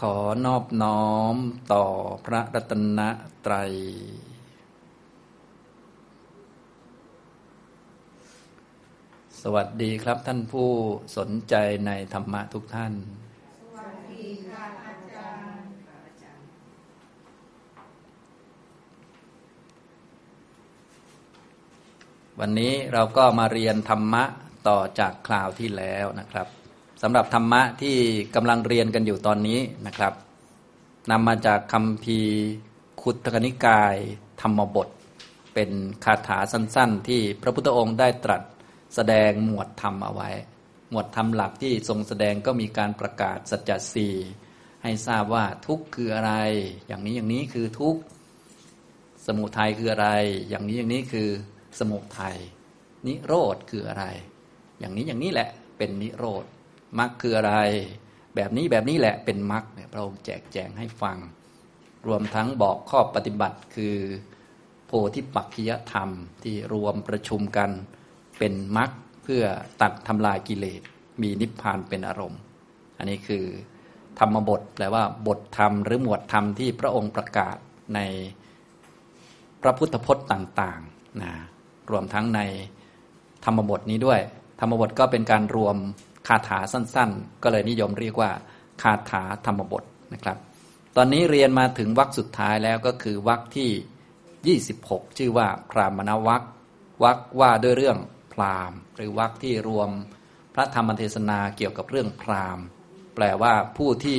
ขอนอบน้อมต่อพระรัตนตรัย สวัสดีครับท่านผู้สนใจในธรรมะทุกท่าน สวัสดีค่ะอาจารย์ วันนี้เราก็มาเรียนธรรมะต่อจากคราวที่แล้วนะครับ สำหรับธรรมะที่กำลังเรียนกันอยู่ตอนนี้นะครับนำมาจากคำพีคุตกนิกายธรรมบท เป็นคาถาสั้นๆ ที่พระพุทธองค์ได้ตรัสแสดงหมวดธรรมเอาไว้ หมวดธรรมหลักที่ทรงแสดงก็มีการประกาศสัจจะสีให้ทราบว่าทุกข์คืออะไร อย่างนี้อย่างนี้คือทุกข์สมุทัยคืออะไร อย่างนี้อย่างนี้คือสมุทัยนิโรธคืออะไร อย่างนี้อย่างนี้แหละเป็นนิโรธ มรรคคืออะไร แบบนี้แบบนี้แหละเป็นมรรคเนี่ยพระองค์แจกแจงให้ฟัง รวมทั้งบอกข้อปฏิบัติคือโพธิปักขิยธรรมที่รวมประชุมกันเป็นมรรคเพื่อตัดทำลายกิเลสมีนิพพานเป็นอารมณ์ อันนี้คือธรรมบทแปลว่าบทธรรมหรือหมวดธรรมที่พระองค์ประกาศในพระพุทธพจน์ต่างๆนะรวมทั้งในธรรมบทนี้ด้วย ธรรมบทก็เป็นการรวม คาถาสั้นๆ ก็เลยนิยมเรียกว่าคาถาธรรมบทนะครับ ตอนนี้เรียนมาถึงวรรคสุดท้ายแล้วก็คือวรรคที่ 26 ชื่อว่าพรามณวรรควรรคว่าด้วยเรื่องพราหมณ์ หรือวรรคที่รวมพระธรรมเทศนาเกี่ยวกับเรื่องพราหมณ์ แปลว่าผู้ที่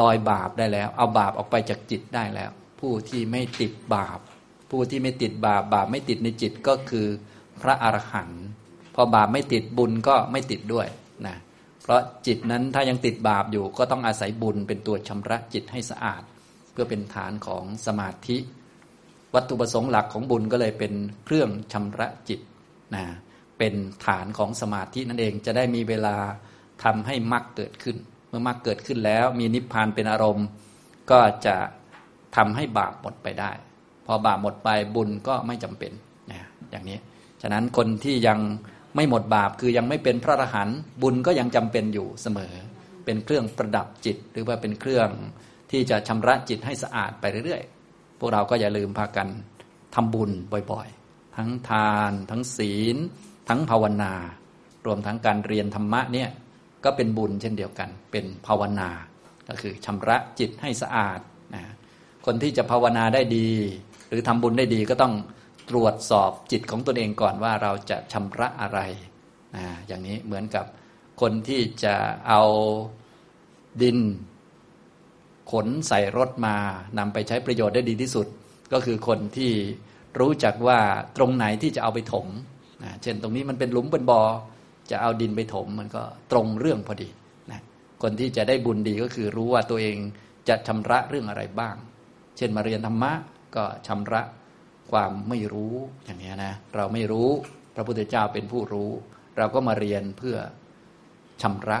ลอยบาปได้แล้ว เอาบาปออกไปจากจิตได้แล้ว ผู้ที่ไม่ติดบาป ผู้ที่ไม่ติดบาปบาปไม่ติดในจิตก็คือพระอรหันต์พอบาปไม่ติดบุญก็ไม่ติดด้วย นะเพราะจิตนั้นถ้ายังติดบาปอยู่ก็ต้องอาศัยบุญเป็นตัวชำระจิตให้สะอาด เพื่อเป็นฐานของสมาธิ วัตถุประสงค์หลักของบุญก็เลยเป็นเครื่องชำระจิตนะเป็นฐานของสมาธินั่นเองจะได้มีเวลาทำให้มรรคเกิดขึ้น เมื่อมรรคเกิดขึ้นแล้ว มีนิพพานเป็นอารมณ์ ก็จะทำให้บาปหมดไปได้ พอบาปหมดไปบุญก็ไม่จำเป็นนะอย่างนี้ฉะนั้นคนที่ยัง ไม่หมดบาปคือยังไม่เป็นพระอรหันต์บุญก็ยังจำเป็นอยู่เสมอ เป็นเครื่องประดับจิต หรือว่าเป็นเครื่องที่จะชำระจิตให้สะอาดไปเรื่อยๆ พวกเราก็อย่าลืมพากันทำบุญบ่อยๆ ทั้งทาน ทั้งศีล ทั้งภาวนา รวมทั้งการเรียนธรรมะเนี่ยก็เป็นบุญเช่นเดียวกัน เป็นภาวนา ก็คือชำระจิตให้สะอาดนะคนที่จะภาวนาได้ดี หรือทำบุญได้ดีก็ต้อง ตรวจสอบจิตของตนเองก่อนว่าเราจะชำระอะไรนะอย่างนี้เหมือนกับคนที่จะเอาดิน ขนใส่รถมานำไปใช้ประโยชน์ได้ดีที่สุด ก็คือคนที่รู้จักว่าตรงไหนที่จะเอาไปถมนะเช่นตรงนี้มันเป็นหลุมเป็นบอ่อจะเอาดินไปถมมันก็ตรงเรื่องพอดีนะคนที่จะได้บุญดีก็คือรู้ว่าตัวเองจะชำระเรื่องอะไรบ้าง เช่นมาเรียนธรรมะก็ชำระ ความไม่รู้อย่างนี้นะเราไม่รู้พระพุทธเจ้าเป็นผู้รู้ เราก็มาเรียนเพื่อชำระ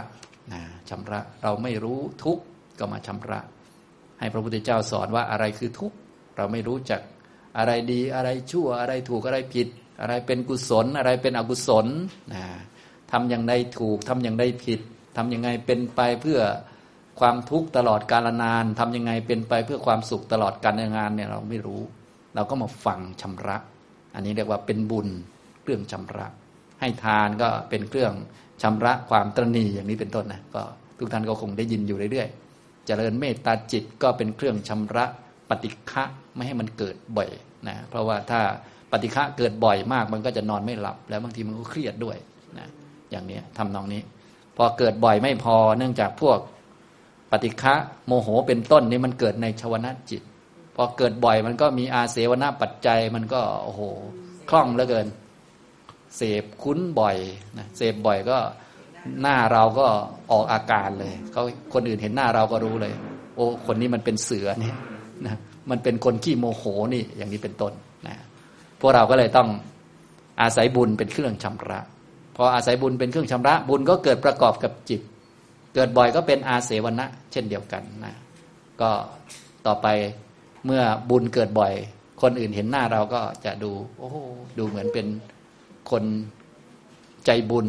นะชำระเราไม่รู้ทุกข์ก็มาชำระ ให้พระพุทธเจ้าสอนว่าอะไรคือทุกข์เราไม่รู้จักอะไรดีอะไรชั่วอะไรถูกอะไรผิด อะไรเป็นกุศล อะไรเป็นอกุศลนะทำอย่างใดถูกทำอย่างใดผิดทำยังไงเป็นไปเพื่อความทุกข์ตลอดกาลนานทำยังไงเป็นไปเพื่อความสุขตลอดการงานเนี่ยเราไม่รู้ เราก็มาฟังชำระ อันนี้เรียกว่าเป็นบุญเครื่องชำระ ให้ทานก็เป็นเครื่องชำระความตรณีอย่างนี้เป็นต้นนะก็ทุกท่านก็คงได้ยินอยู่เรื่อยๆเจริญเมตตาจิตก็เป็นเครื่องชำระปฏิฆะไม่ให้มันเกิดบ่อยนะเพราะว่าถ้าปฏิฆะเกิดบ่อยมากมันก็จะนอนไม่หลับ แล้วบางทีมันก็เครียดด้วยนะอย่างนี้ทำนองนี้ พอเกิดบ่อยไม่พอเนื่องจากพวกปฏิฆะโมโหเป็นต้นนี่มันเกิดในชวนาจิต พอเกิดบ่อยมันก็มีอาเสวนาปัจจัย มันก็โอ้โหคล่องเหลือเกิน เสพคุ้นบ่อยนะเสพบ่อยก็หน้าเราก็ออกอาการเลยเขาคนอื่นเห็นหน้าเราก็รู้เลย โอ้คนนี้มันเป็นเสือเนี่ยนะมันเป็นคนขี้โมโหนี่อย่างนี้เป็นต้นนะพวกเราก็เลยต้องอาศัยบุญเป็นเครื่องชำระพออาศัยบุญเป็นเครื่องชำระ บุญก็เกิดประกอบกับจิต เกิดบ่อยก็เป็นอาเสวนะ เช่นเดียวกันนะก็ต่อไป เมื่อบุญเกิดบ่อย คนอื่นเห็นหน้าเราก็จะดู โอ้ดูเหมือนเป็นคนใจบุญ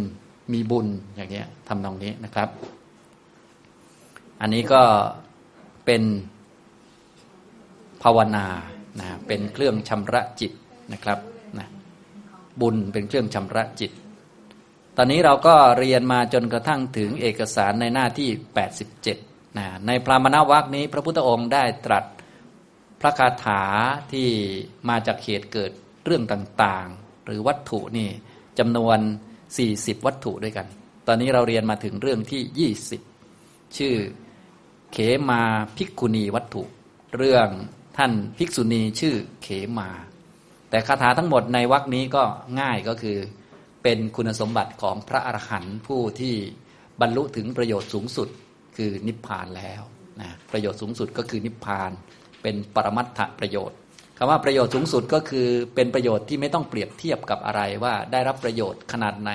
มีบุญอย่างนี้ทำนองนี้นะครับ อันนี้ก็เป็นภาวนานะเป็นเครื่องชำระจิตนะครับนะบุญเป็นเครื่องชำระจิต ตอนนี้เราก็เรียนมาจนกระทั่งถึงเอกสารในหน้าที่ 87นะในพรามณวักนี้พระพุทธองค์ได้ตรัส ระคาถาที่มาจากเหตุเกิดเรื่องต่างๆ หรือวัตถุนี่จำนวน 40 วัตถุด้วยกัน ตอนนี้เราเรียนมาถึงเรื่องที่ 20 ชื่อเขมาภิกขุณีวัตถุ เรื่องท่านภิกษุณีชื่อเขมา แต่คาถาทั้งหมดในวรคนี้ก็ง่ายก็คือเป็นคุณสมบัติของพระอรหันต์ผู้ที่บรรลุถึงประโยชน์สูงสุดคือนิพพานแล้วนะประโยชน์สูงสุดก็คือนิพพาน เป็นปรมัตถประโยชน์คำว่าประโยชน์สูงสุดก็คือเป็นประโยชน์ที่ไม่ต้องเปรียบเทียบกับอะไรว่าได้รับประโยชน์ขนาดไหน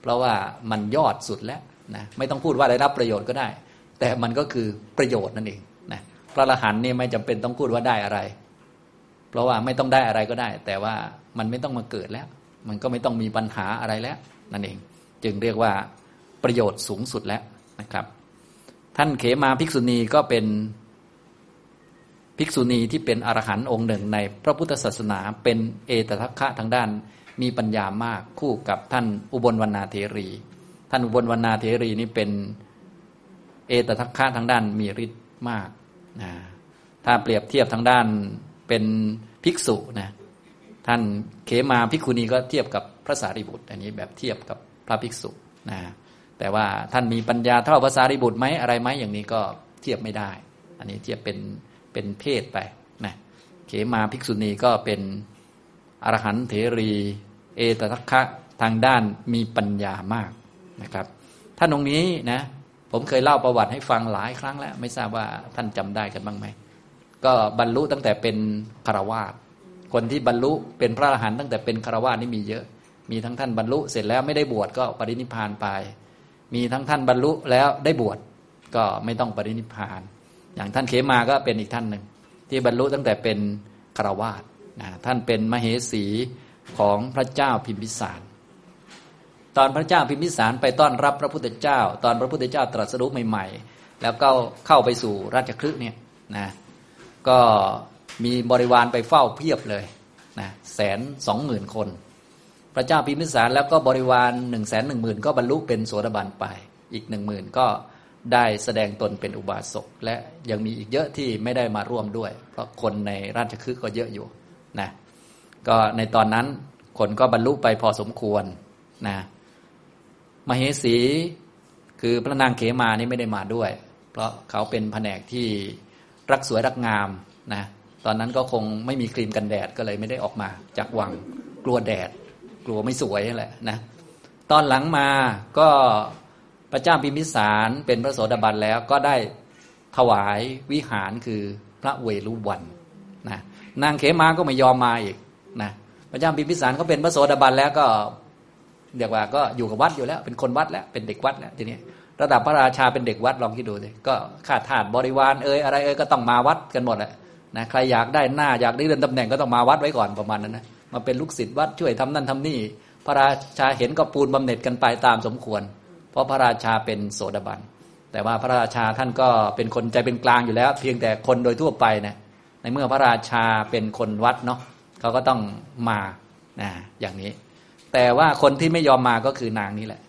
เพราะว่ามันยอดสุดแล้วนะไม่ต้องพูดว่าได้รับประโยชน์ก็ได้ แต่มันก็คือประโยชน์นั่นเองนะพระอรหันต์นี่ไม่จำเป็นต้องพูดว่าได้อะไร เพราะว่าไม่ต้องได้อะไรก็ได้ แต่ว่ามันไม่ต้องมาเกิดแล้ว มันก็ไม่ต้องมีปัญหาอะไรแล้ว นั่นเอง จึงเรียกว่าประโยชน์สูงสุดแล้วนะครับ ท่านเขมาภิกษุณีก็เป็น ภิกษุณีที่เป็นอรหันต์องค์หนึ่งในพระพุทธศาสนาเป็นเอตทัคคะทางด้าน มีปัญญามากคู่กับท่านอุบลวรรณาเทรี ท่านอุบลวรรณาเทรีนี่เป็นเอตทัคคะทางด้านมีฤทธิ์มากนะถ้าเปรียบเทียบทางด้านเป็นภิกษุนะท่านเขมาภิกขุณีก็เทียบกับพระสารีบุตร อันนี้แบบเทียบกับพระภิกษุนะแต่ว่าท่านมีปัญญาเท่าพระสารีบุตรไหมอะไรไหมอย่างนี้ก็เทียบไม่ได้ อันนี้เทียบเป็น เป็นเพศไปนะเขมาภิกษุณีก็เป็นอรหันเถรี เอตทัคคะทางด้านมีปัญญามากนะครับ ท่านองค์นี้นะ ผมเคยเล่าประวัติให้ฟังหลายครั้งแล้ว ไม่ทราบว่าท่านจำได้กันบ้างไหมก็บรรลุตั้งแต่เป็นคารวาสคนที่บรรลุเป็นพระอรหันต์ตั้งแต่เป็นคารวาสนี่มีเยอะ มีทั้งท่านบรรลุเสร็จแล้วไม่ได้บวชก็ปรินิพานไป มีทั้งท่านบรรลุแล้วได้บวชก็ไม่ต้องปรินิพาน อย่างท่านเขมาก็เป็นอีกท่านหนึ่ง ที่บรรลุตั้งแต่เป็นคารวาสนะท่านเป็นมเหสีของพระเจ้าพิมพิสาร ตอนพระเจ้าพิมพิสารไปต้อนรับพระพุทธเจ้า ตอนพระพุทธเจ้าตรัสรู้ใหม่ ๆ แล้วก็เข้าไปสู่ราชคลึเนี่ยนะก็มีบริวารไปเฝ้าเพียบเลยนะแสนสองหมื่นคน พระเจ้าพิมพิสารแล้วก็บริวารหนึ่งแสนหนึ่งหมื่นก็บรรลุเป็นโสดาบันไปอีกหนึ่งหมื่นก็ ได้แสดงตนเป็นอุบาสก และยังมีอีกเยอะที่ไม่ได้มาร่วมด้วย เพราะคนในราชคฤห์ก็เยอะอยู่นะก็ในตอนนั้นคนก็บรรลุไปพอสมควรนะมเหสีคือพระนางเขมานี่ไม่ได้มาด้วย เพราะเขาเป็นแผนกที่รักสวยรักงามนะตอนนั้นก็คงไม่มีครีมกันแดดก็เลยไม่ได้ออกมา จากวังกลัวแดด กลัวไม่สวยแหละนะตอนหลังมาก็ พระเจ้าพิมพิสารเป็นพระโสดาบันแล้วก็ได้ถวายวิหารคือพระเวรุวันนะนางเขมาก็ไม่ยอมมาอีกนะพระเจ้าพิมพิสารเขาเป็นพระโสดาบันแล้วก็เรียกว่าก็อยู่กับวัดอยู่แล้ว เป็นคนวัดแล้วเป็นเด็กวัดแล้วทีนี้ระดับพระราชาเป็นเด็กวัดลองคิดดูสิก็ข้าทาสบริวารเอ่ยอะไรเอ่ยก็ต้องมาวัดกันหมดแหละนะใครอยากได้หน้าอยากได้เลื่อนตำแหน่งก็ต้องมาวัดไว้ก่อนประมาณนั้นนะมาเป็นลูกศิษย์วัดช่วยทำนั่นทำนี่ พระราชาเห็นก็ปูนบำเหน็จกันไปตามสมควร เพราะพระราชาเป็นโสดาบัน แต่ว่าพระราชาท่านก็เป็นคนใจเป็นกลางอยู่แล้ว เพียงแต่คนโดยทั่วไปนะในเมื่อพระราชาเป็นคนวัดเนาะเขาก็ต้องมานะอย่างนี้ แต่ว่าคนที่ไม่ยอมมาก็คือนางนี้แหละ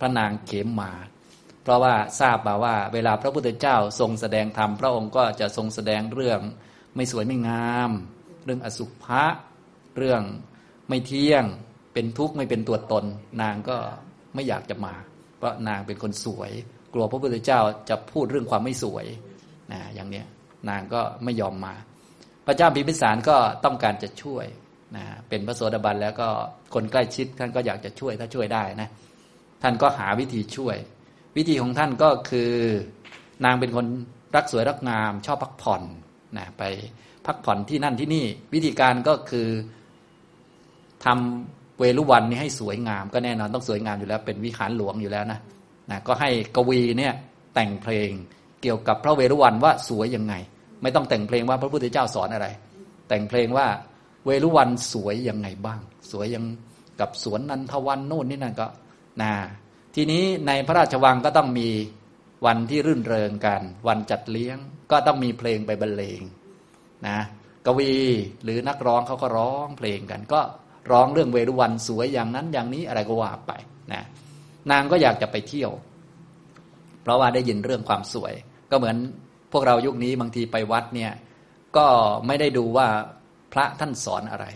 พระนางเขมมา เพราะว่าทราบมาว่า เวลาพระพุทธเจ้าทรงแสดงธรรมพระองค์ก็จะทรงแสดงเรื่องไม่สวยไม่งาม เรื่องอสุภะเรื่องไม่เที่ยงเป็นทุกข์ไม่เป็นตัวตน นางก็ไม่อยากจะมา เพราะนางเป็นคนสวย กลัวพระพุทธเจ้าจะพูดเรื่องความไม่สวยนะอย่างเนี้ยนางก็ไม่ยอมมา พระเจ้าพิมพิสารก็ต้องการจะช่วยนะเป็นพระโสดาบันแล้วก็คนใกล้ชิดท่านก็อยากจะช่วยถ้าช่วยได้นะท่านก็หาวิธีช่วย วิธีของท่านก็คือนางเป็นคนรักสวยรักงาม ชอบพักผ่อนนะไปพักผ่อนที่นั่นที่นี่ วิธีการก็คือทำ เวลุวันนี้ให้สวยงามก็แน่นอนต้องสวยงามอยู่แล้ว เป็นวิหารหลวงอยู่แล้วนะนะก็ให้กวีเนี่ยแต่งเพลงเกี่ยวกับพระเวรุวันว่าสวยยังไง ไม่ต้องแต่งเพลงว่าพระพุทธเจ้าสอนอะไร แต่งเพลงว่าเวรุวันสวยยังไงบ้าง สวยยังกับสวนนันทวันโน่นนี่นั่นก็นะทีนี้ในพระราชวังก็ต้องมีวันที่รื่นเริงกัน วันจัดเลี้ยงก็ต้องมีเพลงไปบรรเลงนะกวีหรือนักร้องเขาก็ร้องเพลงกัน ก็ ร้องเรื่องเวรุวันสวยอย่างนั้นอย่างนี้อะไรก็ว่าไปนะนางก็อยากจะไปเที่ยว เพราะว่าได้ยินเรื่องความสวย ก็เหมือนพวกเรายุคนี้บางทีไปวัดเนี่ยก็ไม่ได้ดูว่าพระท่านสอนอะไร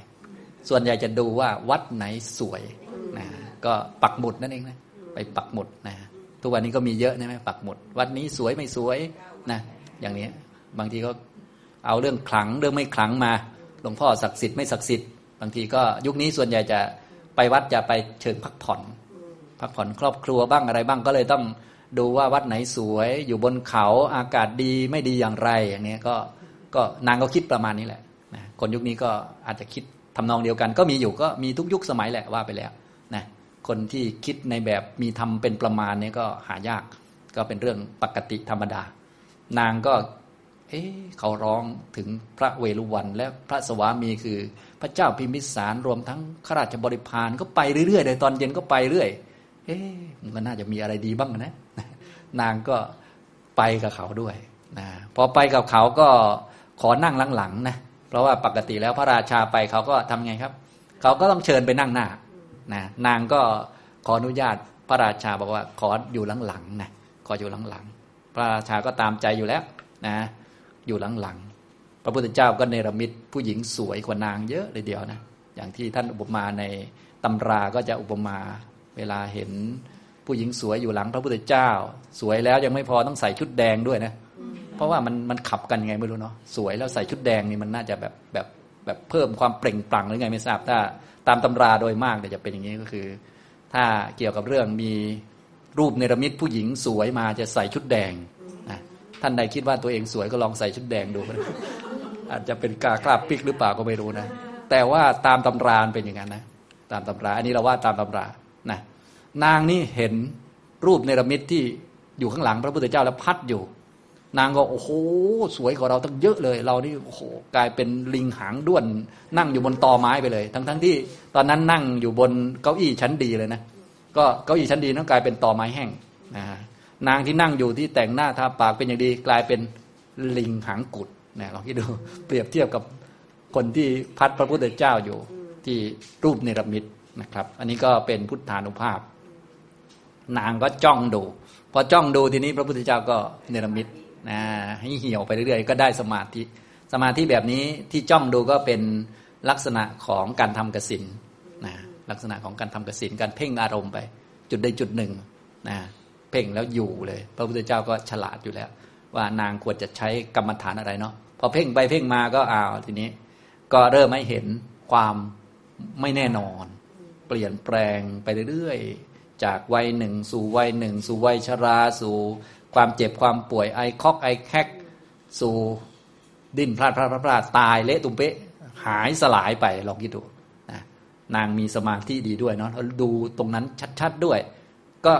ส่วนใหญ่จะดูว่าวัดไหนสวยนะก็ปักหมุดนั่นเองนะไปปักหมุดนะทุกวันนี้ก็มีเยอะใช่ไหมปักหมุด วัดนี้สวยไม่สวยนะอย่างนี้บางทีก็เอาเรื่องขลังเรื่องไม่ขลังมา หลวงพ่อศักดิ์สิทธิ์ไม่ศักดิ์สิทธิ์างทีก็ยุคนี้ส่วนใหญ่จะไปวัดจะไปเชิญพักผ่อน พักผ่อนครอบครัวบ้างอะไรบ้างก็เลยต้องดูว่าวัดไหนสวย อยู่บนเขาอากาศดีไม่ดีอย่างไรอย่างนี้ก็ก็นางก็คิดประมาณนี้แหละนะคนยุคนี้ก็อาจจะคิดทำนองเดียวกัน ก็มีอยู่ก็มีทุกยุคสมัยแหละว่าไปแล้วนะคนที่คิดในแบบมีทำเป็นประมาณนี้ก็หายาก ก็เป็นเรื่องปกติธรรมดา นางก็ เอ๊ะเขาร้องถึงพระเวรุวัน และพระสวามีคือ พระเจ้าพิมพิสารรวมทั้งข้าราชบริพารก็ไปเรื่อยๆเลยตอนเย็นก็ไปเรื่อย เอ๊ะมันก็น่าจะมีอะไรดีบ้างนะ นางก็ไปกับเขาด้วยนะพอไปกับเขาก็ขอนั่งหลังๆนะเพราะว่าปกติแล้วพระราชาไปเขาก็ทำไงครับ เขาก็ต้องเชิญไปนั่งหน้านะนางก็ขออนุญาตพระราชาบอกว่าขออยู่หลังๆนะขออยู่หลังๆพระราชาก็ตามใจอยู่แล้วนะ อยู่หลังๆ พระพุทธเจ้าก็เนรมิตผู้หญิงสวยกว่านางเยอะเลยเดียวนะ อย่างที่ท่านอุปมาในตำราก็จะอุปมาเวลาเห็นผู้หญิงสวยอยู่หลังพระพุทธเจ้า สวยแล้วยังไม่พอต้องใส่ชุดแดงด้วยนะ เพราะว่ามันมันขับกันไงไม่รู้เนาะสวยแล้วใส่ชุดแดงนี่มันน่าจะแบบแบบแบบเพิ่มความเปล่งปลั่งหรือไงไม่ทราบถ้าตามตำราโดยมากเนี่ยจะเป็นอย่างนี้ก็คือ ถ้าเกี่ยวกับเรื่องมีรูปเนรมิตผู้หญิงสวยมาจะใส่ชุดแดง ท่านใดคิดว่าตัวเองสวยก็ลองใส่ชุดแดงดูอาจจะเป็นกาคราบปิกหรือเปล่าก็ไม่รู้นะ แต่ว่าตามตำราเป็นอย่างนั้นนะ ตามตำรา อันนี้เราว่าตามตำรานะนางนี่เห็นรูปเนรมิตที่อยู่ข้างหลังพระพุทธเจ้าแล้วพัดอยู่ นางก็โอ้โหสวยกว่าเราตั้งเยอะเลย เรานี่โอ้โหกลายเป็นลิงหางด้วน นั่งอยู่บนตอไม้ไปเลย ทั้งทั้งที่ตอนนั้นนั่งอยู่บนเก้าอี้ชั้นดีเลยนะก็เก้าอี้ชั้นดีนั้นกลายเป็นตอไม้แห้งนะ นางที่นั่งอยู่ที่แต่งหน้าทาปากเป็นอย่างดี กลายเป็นลิงหางกุดนะลองคิดดูเปรียบเทียบกับคนที่พัดพระพุทธเจ้าอยู่ที่รูปเนรมิตนะครับ อันนี้ก็เป็นพุทธานุภาพ นางก็จ้องดูพอจ้องดูทีนี้พระพุทธเจ้าก็เนรมิตนะให้เหี่ยวไปเรื่อยๆ ก็ได้สมาธิ สมาธิแบบนี้ที่จ้องดูก็เป็นลักษณะของการทำกสินนะลักษณะของการทำกสินการเพ่งอารมณ์ไป จุดใดจุดหนึ่งนะ พ่งแล้วอยู่เลย พระพุทธเจ้าก็ฉลาดอยู่แล้ว ว่านางควรจะใช้กรรมฐานอะไรเนาะพอเพ่งไปเพ่งมาก็อ้าวทีนี้ ก็เริ่มให้เห็นความไม่แน่นอน เปลี่ยนแปลงไปเรื่อยๆ จากวัยหนึ่งสู่วัยหนึ่งสู่วัยชราสู่ ความเจ็บความป่วยไอคอกไอแคกสู่ดิ้นพลาดพลาดพลาดพลาดตายเละตุ้มเป๊ะหายสลายไปลองคิดดูนะนางมีสมาธิดีด้วยเนาะดูตรงนั้นชัด ๆด้วย ก็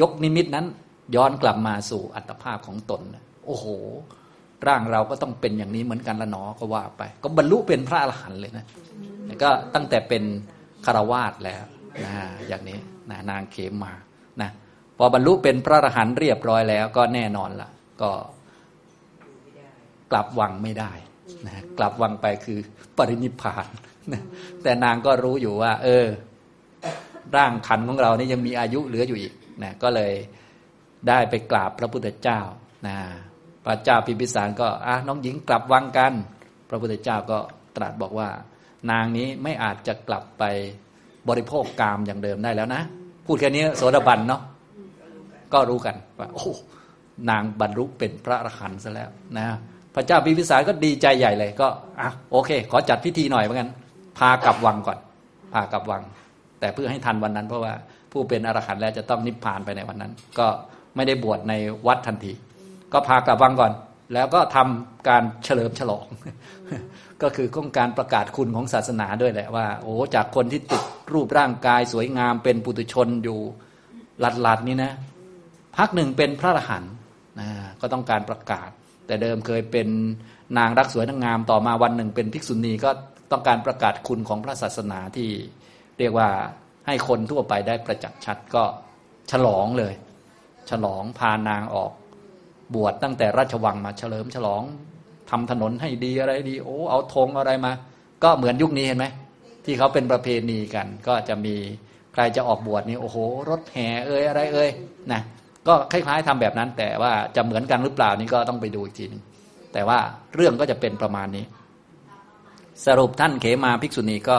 ยกนิมิตนั้น ย้อนกลับมาสู่อัตภาพของตน โอ้โห ร่างเราก็ต้องเป็นอย่างนี้เหมือนกันละหนอก็ว่าไป ก็บรรลุเป็นพระอรหันต์เลยนะก็ตั้งแต่เป็นคารวาสแล้วนะอย่างนี้นะนางเขมมานะพอบรรลุเป็นพระอรหันต์เรียบร้อยแล้ว ก็แน่นอนละก็กลับวังไม่ได้นะกลับวังไปคือปรินิพานนะแต่นางก็รู้อยู่ว่า เออ ร่างขันของเรานี่ยังมีอายุเหลืออยู่อีก นะก็เลยได้ไปกราบพระพุทธเจ้านะพระเจ้าพิมพิสารก็อะน้องหญิงกลับวังกัน พระพุทธเจ้าก็ตรัสบอกว่า นางนี้ไม่อาจจะกลับไปบริโภคกามอย่างเดิมได้แล้วนะ พูดแค่นี้โสดาบันเนาะก็รู้กันว่าโอ้นางบรรลุเป็นพระอรหันต์ซะแล้วนะพระเจ้าพิมพิสารก็ดีใจใหญ่เลยก็อะโอเค ขอจัดพิธีหน่อยเหมือนกันพากลับวังก่อน พากลับวัง แต่เพื่อให้ทันวันนั้นเพราะว่า ผู้เป็นอรหันต์แล้วจะต้องนิพพานไปในวันนั้น ก็ไม่ได้บวชในวัดทันที ก็พากลับวังก่อน แล้วก็ทำการเฉลิมฉลอง ก็คือต้องการประกาศคุณของศาสนาด้วยแหละว่า โอ้จากคนที่ติดรูปร่างกายสวยงามเป็นปุถุชนอยู่หลัดๆนี้นะพักหนึ่งเป็นพระอรหันต์นะก็ต้องการประกาศ แต่เดิมเคยเป็นนางรักสวยนางงามต่อมาวันหนึ่งเป็นภิกษุณีก็ต้องการประกาศคุณของพระศาสนาที่เรียกว่า ให้คนทั่วไปได้ประจักษ์ชัดก็ฉลองเลย ฉลองพานางออก บวชตั้งแต่ราชวังมาเฉลิมฉลองทำถนนให้ดีอะไรดี โอ้เอาธงอะไรมา ก็เหมือนยุคนี้เห็นไหมที่เขาเป็นประเพณีกัน ก็จะมีใครจะออกบวชนี่โอ้โห รถแห่เอ่ยอะไรเอ่ยนะก็คล้ายๆทำแบบนั้น แต่ว่าจะเหมือนกันหรือเปล่านี่ก็ต้องไปดูอีกทีนึงแต่ว่าเรื่องก็จะเป็นประมาณนี้ สรุปท่านเขมาภิกษุณีก็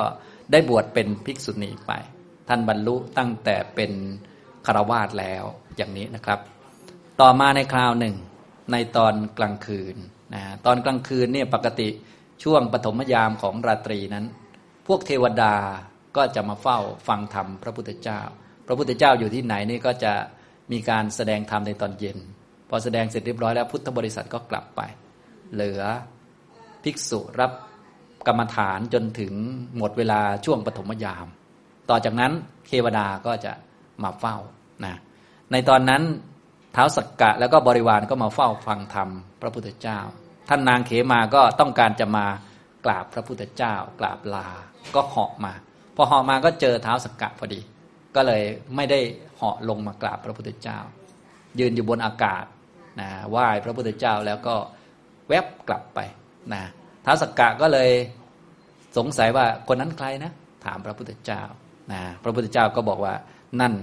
ได้บวชเป็นภิกษุณีไป ท่านบรรลุตั้งแต่เป็นคารวาสแล้วอย่างนี้นะครับ ต่อมาในคราวหนึ่งในตอนกลางคืนนะตอนกลางคืนเนี่ยปกติช่วงปฐมยามของราตรีนั้น พวกเทวดาก็จะมาเฝ้าฟังธรรมพระพุทธเจ้า พระพุทธเจ้าอยู่ที่ไหนนี่ก็จะมีการแสดงธรรมในตอนเย็น พอแสดงเสร็จเรียบร้อยแล้วพุทธบริษัทก็กลับไป เหลือภิกษุรับกรรมฐานจนถึงหมดเวลาช่วงปฐมยาม ต่อจากนั้นเทวดาก็จะมาเฝ้านะในตอนนั้นเท้าสักกะแล้วก็บริวารก็มาเฝ้าฟังธรรมพระพุทธเจ้า ท่านนางเขมาก็ต้องการจะมากราบพระพุทธเจ้ากราบลา ก็เหาะมา พอเหาะมาก็เจอเท้าสักกะพอดี ก็เลยไม่ได้เหาะลงมากราบพระพุทธเจ้า ยืนอยู่บนอากาศนะไหว้พระพุทธเจ้าแล้วก็แวบกลับไปนะท้าสักกะก็เลยสงสัยว่าคนนั้นใครนะ ถามพระพุทธเจ้า นะพระพุทธเจ้าก็บอกว่า นั่น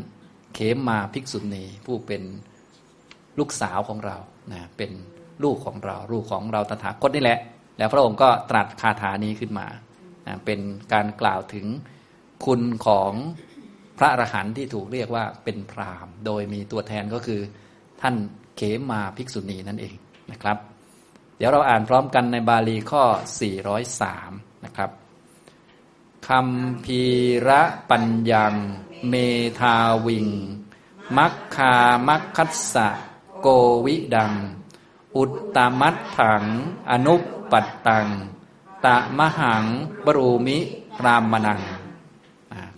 เขมมาภิกษุณีผู้เป็นลูกสาวของเรานะเป็นลูกของเรา ลูกของเราตถาคตนี่แหละ แล้วพระองค์ก็ตรัสคาถานี้ขึ้นมานะเป็นการกล่าวถึงคุณของพระอรหันต์ที่ถูกเรียกว่าเป็นพรามโดยมีตัวแทนก็คือ ท่านเขมมาภิกษุณีนั่นเองนะครับ เดี๋ยวเราอ่านพร้อมกันในบาลีข้อ 403 นะครับ คำพีระปัญญัง เมทาวิง มัคคามัคคัสสะ โกวิดัง อุตตมัตถัง อนุปปัตตัง ตะมหังบรูมิรามนัง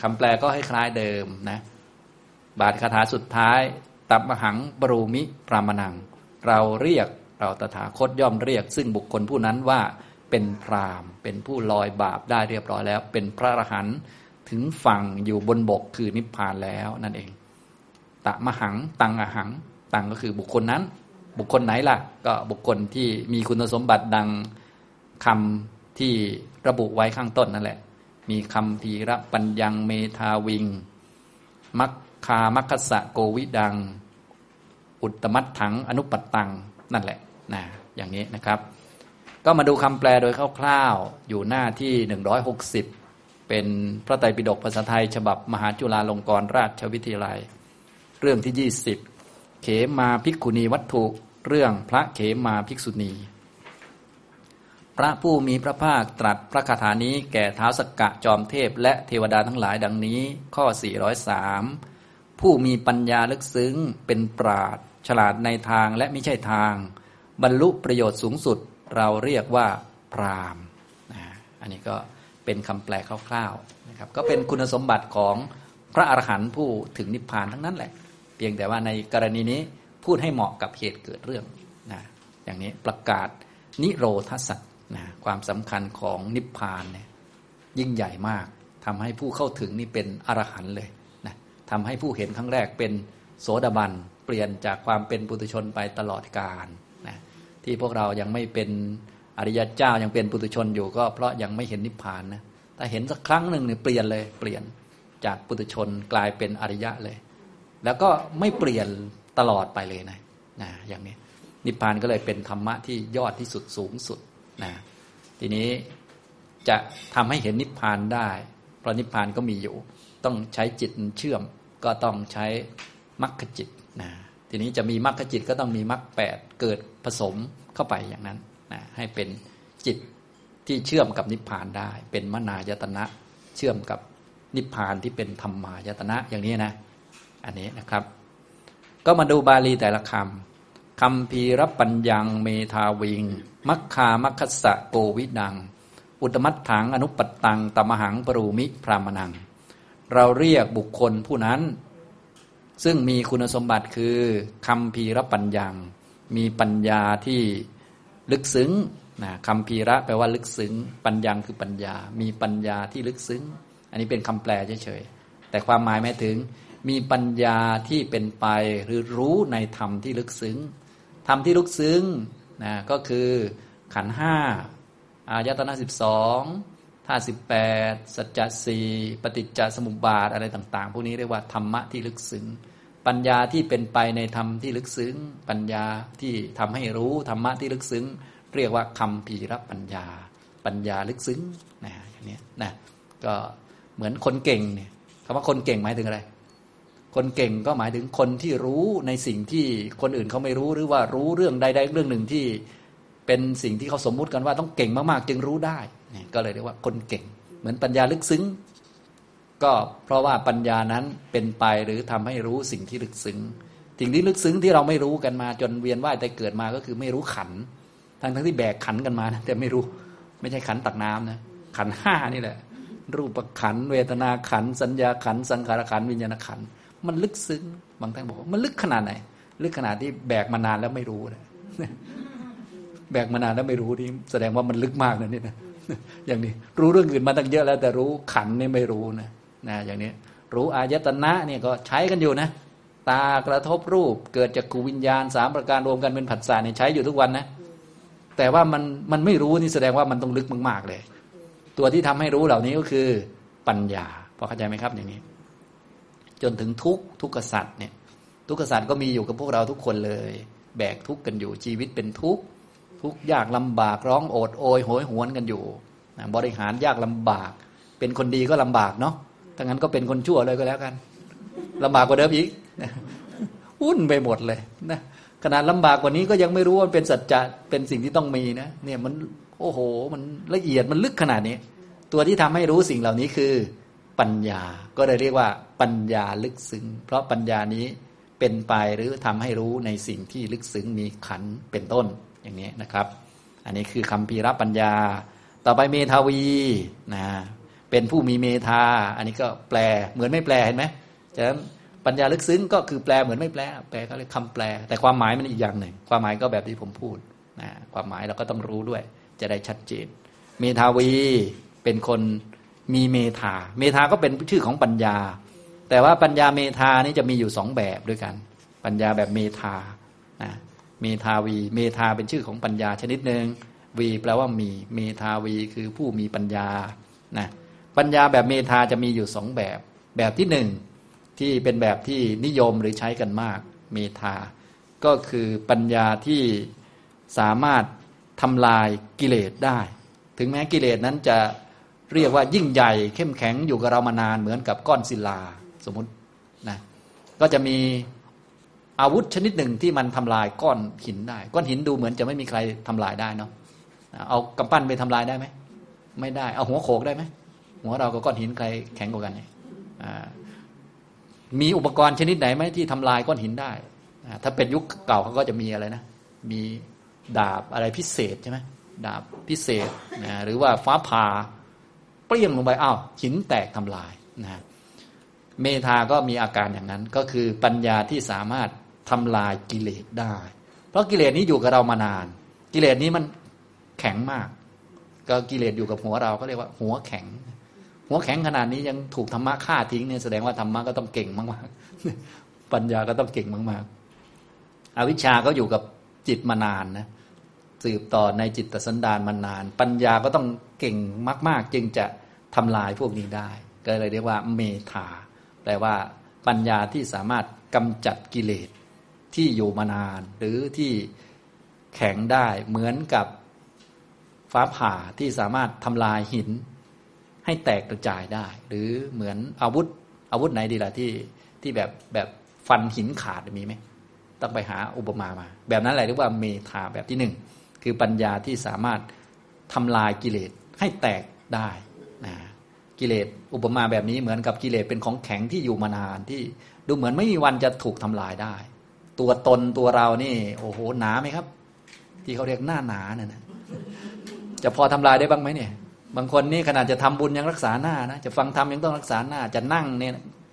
คำแปลก็ให้คล้ายเดิมนะ บาทคาถาสุดท้าย ตับมหังบรูมิรามนัง เราเรียกเราตถาคตย่อมเรียก ซึ่งบุคคลผู้นั้นว่า เป็นพรามเป็นผู้ลอยบาปได้เรียบร้อยแล้ว เป็นพระอรหันต์ถึงฝั่งอยู่บนบกคือนิพพานแล้วนั่นเอง ตะมหัง ตังอหัง ตังก็คือบุคคลนั้น บุคคลไหนล่ะ ก็บุคคลที่มีคุณสมบัติดังคำที่ระบุไว้ข้างต้นนั่นแหละ มีคำพีระปัญญังเมทาวิง มัคคามัคคสะโกวิดัง อุตตมัตถังอนุปัตตัง นั่นแหละนะอย่างนี้นะครับ ก็มาดูคำแปลโดยคร่าวๆ อยู่หน้าที่ 160 เป็นพระไตรปิฎกภาษาไทย ฉบับมหาจุฬาลงกรณราชวิทยาลัย เรื่องที่ 20 เขมาภิกขุณีวัตถุเรื่องพระเขมาภิกษุณี พระผู้มีพระภาคตรัสพระคาถานี้แก่เท้าสกกะจอมเทพ และเทวดาทั้งหลายดังนี้ข้อ 403 ผู้มีปัญญาลึกซึ้งเป็นปราดฉลาดในทางและไม่ใช่ทาง บรรลุประโยชน์สูงสุด เราเรียกว่าพรามนะอันนี้ก็เป็นคำแปลคร่าวๆนะครับก็เป็นคุณสมบัติของพระอรหันต์ผู้ถึงนิพพานทั้งนั้นแหละ เพียงแต่ว่าในกรณีนี้พูดให้เหมาะกับเหตุเกิดเรื่องนะอย่างนี้ประกาศนิโรธสัตนะความสำคัญของนิพพานเนี่ยยิ่งใหญ่มากทำให้ผู้เข้าถึงนี่เป็นอรหันต์เลยนะทำให้ผู้เห็นครั้งแรกเป็นโสดาบันเปลี่ยนจากความเป็นปุถุชนไปตลอดกาล ที่พวกเรายังไม่เป็นอริยเจ้ายังเป็นปุถุชนอยู่ก็เพราะยังไม่เห็นนิพพานนะแต่เห็นสักครั้งหนึ่งเนี่ยเปลี่ยนเลยเปลี่ยนจากปุถุชนกลายเป็นอริยะเลย แล้วก็ไม่เปลี่ยนตลอดไปเลยนะนะอย่างนี้นิพพานก็เลยเป็นธรรมะที่ยอดที่สุดสูงสุดนะทีนี้จะทำให้เห็นนิพพานได้ เพราะนิพพานก็มีอยู่ ต้องใช้จิตเชื่อมก็ต้องใช้มรรคจิตนะ ทีนี้จะมีมรรคจิตก็ต้องมีมรรคแปดเกิดผสมเข้าไปอย่างนั้นนะให้เป็นจิตที่เชื่อมกับนิพพานได้ เป็นมนายตนะเชื่อมกับนิพพานที่เป็นธรรมายตนะอย่างนี้นะ อันนี้นะครับ ก็มาดูบาลีแต่ละคำคำพีรปัญญังเมทาวิง มัคคามัคคสะโกวิดัง อุตมัตถังอนุปัตตังตมหังปรูมิพรามนัง เราเรียกบุคคลผู้นั้น ซึ่งมีคุณสมบัติคือคำพีรปัญญังมีปัญญาที่ลึกซึ้งนะคำพีระแปลว่าลึกซึ้ง ปัญญังคือปัญญา มีปัญญาที่ลึกซึ้ง อันนี้เป็นคำแปลเฉยๆแต่ความหมายหมายถึง มีปัญญาที่เป็นไปหรือรู้ในธรรมที่ลึกซึ้งธรรมที่ลึกซึ้งนะก็คือขันห้าอายตนะสิบสองท่าสิบแปดสัจจะสี่ปฏิจจสมุปบาทอะไรต่าง ๆ พวกนี้เรียกว่าธรรมะที่ลึกซึ้ง ปัญญาที่เป็นไปในธรรมที่ลึกซึ้ง ปัญญาที่ทำให้รู้ธรรมะที่ลึกซึ้ง เรียกว่าคำพีรปัญญา ปัญญาลึกซึ้งนะอย่างนี้นะก็เหมือนคนเก่งเนี่ยคำว่าคนเก่งหมายถึงอะไร คนเก่งก็หมายถึงคนที่รู้ในสิ่งที่คนอื่นเขาไม่รู้หรือว่ารู้เรื่องใดๆเรื่องหนึ่งที่เป็นสิ่งที่เขาสมมุติกันว่าต้องเก่งมากๆ จึงรู้ได้นี่ก็เลยเรียกว่าคนเก่ง เหมือนปัญญาลึกซึ้ง ก็เพราะว่าปัญญานั้นเป็นไปหรือทำให้รู้สิ่งที่ลึกซึ้งสิ่งที่ลึกซึ้งที่เราไม่รู้กันมาจนเวียนว่ายแต่เกิดมาก็คือไม่รู้ขันทั้งทั้งที่แบกขันกันมานะแต่ไม่รู้ไม่ใช่ขันตักน้ำนะขันห้านี่แหละ รูปขันเวทนาขันสัญญาขันสังขารขันวิญญาณขันมันลึกซึ้งบางท่านบอกมันลึกขนาดไหน ลึกขนาดที่แบกมานานแล้วไม่รู้นะแบกมานานแล้วไม่รู้นี่แสดงว่ามันลึกมากนะนี่นะอย่างนี้ รู้เรื่องอื่นมาตั้งเยอะแล้วแต่รู้ขันนี่ไม่รู้นะ นะอย่างนี้รู้อายตนะเนี่ยก็ใช้กันอยู่นะ ตากระทบรูปเกิดจากกูวิญญาณสามประการรวมกันเป็นผัสสะเนี่ยใช้อยู่ทุกวันนะ แต่ว่ามันมันไม่รู้นี่แสดงว่ามันต้องลึกมากๆเลย ตัวที่ทำให้รู้เหล่านี้ก็คือปัญญาพอเข้าใจไหมครับอย่างนี้ จนถึงทุกทุกขสัตว์เนี่ยทุกขสัตว์ก็มีอยู่กับพวกเราทุกคนเลย แบกทุกข์กันอยู่ชีวิตเป็นทุกข์ทุกยากลำบากร้องโอดโอยโหยหวนกันอยู่ บริหารยากลำบาก เป็นคนดีก็ลำบากเนาะ ถ้างั้นก็เป็นคนชั่วเลยก็แล้วกันลำบากกว่าเดิมอีกวุ่นไปหมดเลยนะขนาดลำบากกว่านี้ก็ยังไม่รู้ว่าเป็นสัจจะเป็นสิ่งที่ต้องมีนะเนี่ยมันโอ้โห มันละเอียดมันลึกขนาดนี้ ตัวที่ทำให้รู้สิ่งเหล่านี้คือปัญญาก็เลยเรียกว่าปัญญาลึกซึ้งเพราะปัญญานี้เป็นไปหรือทำให้รู้ในสิ่งที่ลึกซึ้งมีขันเป็นต้นอย่างนี้นะครับ อันนี้คือคำพีรปัญญา ต่อไปเมทาวีนะ เป็นผู้มีเมธา อันนี้ก็แปลเหมือนไม่แปลเห็นไหมฉะนั้นปัญญาลึกซึ้งก็คือแปลเหมือนไม่แปล แปลก็เลยคำแปล แต่ความหมายมันอีกอย่างหนึ่ง ความหมายก็แบบที่ผมพูดนะความหมายเราก็ต้องรู้ด้วย จะได้ชัดเจน เมธาวีเป็นคนมีเมธา เมธาก็เป็นชื่อของปัญญา แต่ว่าปัญญาเมธานี่จะมีอยู่สองแบบด้วยกัน ปัญญาแบบเมธานะเมธาวี เมธาเป็นชื่อของปัญญาชนิดหนึ่งวีแปลว่ามี เมธาวีคือผู้มีปัญญานะ ปัญญาแบบเมธาจะมีอยู่สองแบบ แบบที่หนึ่งที่เป็นแบบที่นิยมหรือใช้กันมาก เมธา ก็คือปัญญาที่สามารถทำลายกิเลสได้ ถึงแม้กิเลสนั้นจะเรียกว่ายิ่งใหญ่เข้มแข็งอยู่กับเรามานานเหมือนกับก้อนศิลาสมมตินะก็จะมีอาวุธชนิดหนึ่งที่มันทำลายก้อนหินได้ ก้อนหินดูเหมือนจะไม่มีใครทำลายได้เนาะเอากำปั้นไปทำลายได้ไหมไม่ได้ เอาหัวโขกได้ไหม หัวเรากับก้อนหินใครแข็งกว่ากันเนี่ยมีอุปกรณ์ชนิดไหนไหมที่ทำลายก้อนหินได้ ถ้าเป็นยุคเก่าเขาก็จะมีอะไรนะ มีดาบอะไรพิเศษใช่ไหมดาบพิเศษนะหรือว่าฟ้าผ่าเปรี้ยงลงไปอ้าวหินแตกทำลายนะเมธาก็มีอาการอย่างนั้น ก็คือปัญญาที่สามารถทำลายกิเลสได้ เพราะกิเลสนี้อยู่กับเรามานาน กิเลสนี้มันแข็งมาก ก็กิเลสอยู่กับหัวเราก็เรียกว่าหัวแข็ง หัวแข็งขนาดนี้ยังถูกธรรมะฆ่าทิ้งเนี่ยแสดงว่าธรรมะก็ต้องเก่งมากๆปัญญาก็ต้องเก่งมากๆอวิชชาก็อยู่กับจิตมานานนะสืบต่อในจิตสันดานมานาน ปัญญาก็ต้องเก่งมาก ๆ จึงจะทำลายพวกนี้ได้ ก็เลยเรียกว่าเมธาแปลว่าปัญญาที่สามารถกำจัดกิเลสที่อยู่มานาน หรือที่แข็งได้เหมือนกับฟ้าผ่าที่สามารถทำลายหิน ให้แตกกระจายได้ หรือเหมือนอาวุธอาวุธไหนดีล่ะที่ที่แบบแบบฟันหินขาดมีไหมต้องไปหาอุปมามา แบบนั้นแหละเรียกว่าเมธาแบบที่หนึ่งคือปัญญาที่สามารถทำลายกิเลสให้แตกได้นะกิเลสอุปมาแบบนี้เหมือนกับกิเลสเป็นของแข็งที่อยู่มานานที่ดูเหมือนไม่มีวันจะถูกทำลายได้ ตัวตนตัวเรานี่ โอ้โหหนาไหมครับ ที่เขาเรียกหน้าหนาเนี่ยนะจะพอทำลายได้บ้างไหมเนี่ย บางคนนี่ขนาดจะทำบุญยังรักษาหน้านะจะฟังธรรมยังต้องรักษาหน้า จะนั่งเนี่ย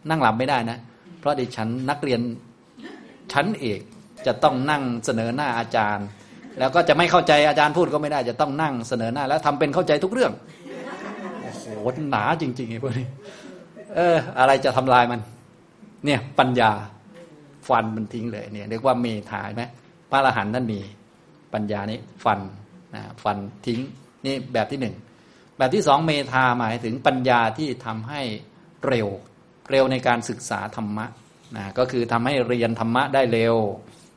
นั่งหลับไม่ได้นะ เพราะดิฉันนักเรียนชั้นเอกจะต้องนั่งเสนอหน้าอาจารย์ แล้วก็จะไม่เข้าใจอาจารย์พูดก็ไม่ได้ จะต้องนั่งเสนอหน้า แล้วทำเป็นเข้าใจทุกเรื่องโอ้โหหนาจริงๆไอ้พวกนี้เออ อะไรจะทำลายมัน เนี่ยปัญญาฟันมันทิ้งเลยเนี่ยเรียกว่าเมธาไหมพระอรหันต์ท่นมีปัญญานี้ฟันนะฟันทิ้งนี่แบบที่หนึ่ง แบบที่สองเมธาหมายถึงปัญญาที่ทำให้เร็ว เร็วในการศึกษาธรรมะนะก็คือทำให้เรียนธรรมะได้เร็ว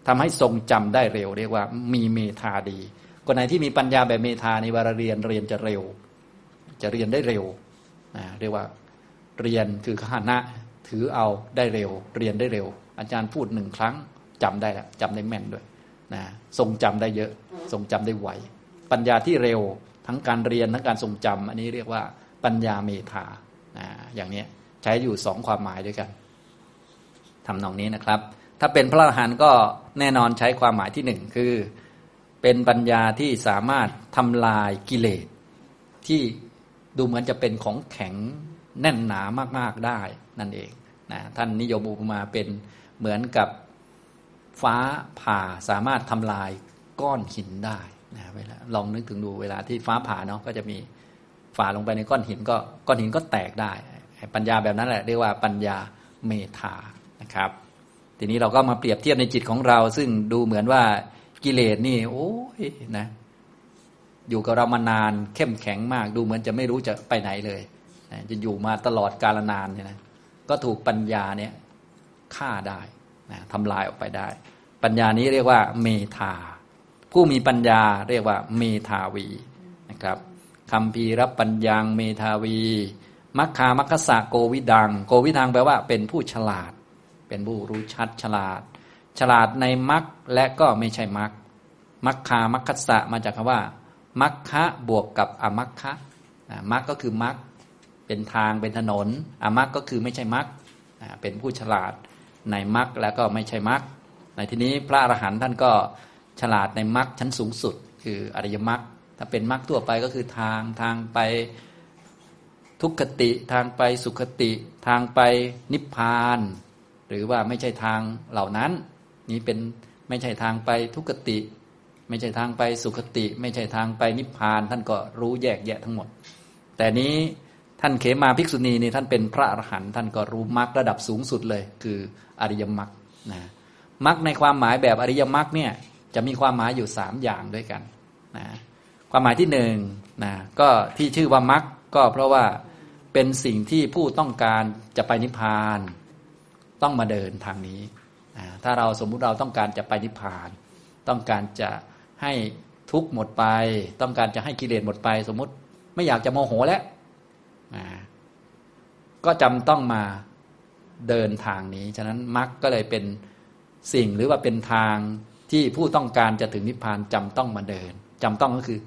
ทำให้ทรงจำได้เร็ว เรียกว่ามีเมธาดี คนไหนที่มีปัญญาแบบเมธาในเวลาเรียนเรียนจะเร็ว จะเรียนได้เร็วนะเรียกว่าเรียนคือขณะถือเอาได้เร็ว เรียนได้เร็ว อาจารย์พูดหนึ่งครั้งจำได้แล้วจำได้แม่นด้วยนะทรงจำได้เยอะ ทรงจำได้ไวปัญญาที่เร็ว ทั้งการเรียนทั้งการทรงจำอันนี้เรียกว่าปัญญาเมธาอย่างนี้ใช้อยู่สองความหมายด้วยกันทำนองนี้นะครับ ถ้าเป็นพระอรหันต์ก็แน่นอนใช้ความหมายที่หนึ่งคือ เป็นปัญญาที่สามารถทำลายกิเลส ที่ดูเหมือนจะเป็นของแข็งแน่นหนามากๆได้นั่นเองนะท่านนิยมอุปมาเป็นเหมือนกับฟ้าผ่าสามารถทำลายก้อนหินได้ นะเวลาลองนึกถึงดูเวลาที่ฟ้าผ่าเนาะก็จะมีฝ่าลงไปในก้อนหินก็ก้อนหินก็แตกได้ ปัญญาแบบนั้นแหละเรียกว่าปัญญาเมธานะครับ ทีนี้เราก็มาเปรียบเทียบในจิตของเรา ซึ่งดูเหมือนว่ากิเลสนี่ โอ้ยนะ อยู่กับเรามานานเข้มแข็งมาก ดูเหมือนจะไม่รู้จะไปไหนเลยจะอยู่มาตลอดกาลนานเนี่ยนะก็ถูกปัญญาเนี่ยฆ่าได้นะทำลายออกไปได้ ปัญญานี้เรียกว่าเมธา ผู้มีปัญญาเรียกว่าเมธาวีนะครับคำพีรับปัญญาเมธาวี มัคคามัคคสะโกวิดัง โกวิดังแปลว่าเป็นผู้ฉลาด เป็นผู้รู้ชัดฉลาด ฉลาดในมัคและก็ไม่ใช่มัคมัคคามัคคสะมาจากคำว่ามัคคะบวกกับอมัคคะมัคก็คือมัคเป็นทางเป็นถนนอมัคก็คือไม่ใช่มัคเป็นผู้ฉลาดในมัคแล้วก็ไม่ใช่มัคในที่นี้พระอรหันต์ท่านก็ ฉลาดในมรรคชั้นสูงสุด คืออริยมรรคถ้าเป็นมรรคทั่วไปก็คือทางทางไปทุกขติทางไปสุขติ ทางไปนิพพาน หรือว่าไม่ใช่ทางเหล่านั้น นี้เป็นไม่ใช่ทางไปทุกขติ ไม่ใช่ทางไปสุขติ ไม่ใช่ทางไปนิพพาน ท่านก็รู้แยกแยะทั้งหมด แต่นี้ท่านเขมาภิกษุณีนี่ท่านเป็นพระอรหันต์ท่านก็รู้มรรคระดับสูงสุดเลย คืออริยมรรคนะมรรคในความหมายแบบอริยมรรคเนี่ย จะมีความหมายอยู่สามอย่างด้วยกันนะความหมายที่หนึ่งนะก็ที่ชื่อว่ามรรคก็เพราะว่าเป็นสิ่งที่ผู้ต้องการจะไปนิพพาน ต้องมาเดินทางนี้นะถ้าเราสมมุติเราต้องการจะไปนิพพาน ต้องการจะให้ทุกข์หมดไป ต้องการจะให้กิเลสหมดไป สมมุติไม่อยากจะโมโหแล้วนะก็จำต้องมาเดินทางนี้ ฉะนั้นมรรคก็เลยเป็นสิ่งหรือว่าเป็นทาง ที่ผู้ต้องการจะถึงนิพพานจำต้องมาเดินจำต้องก็คือ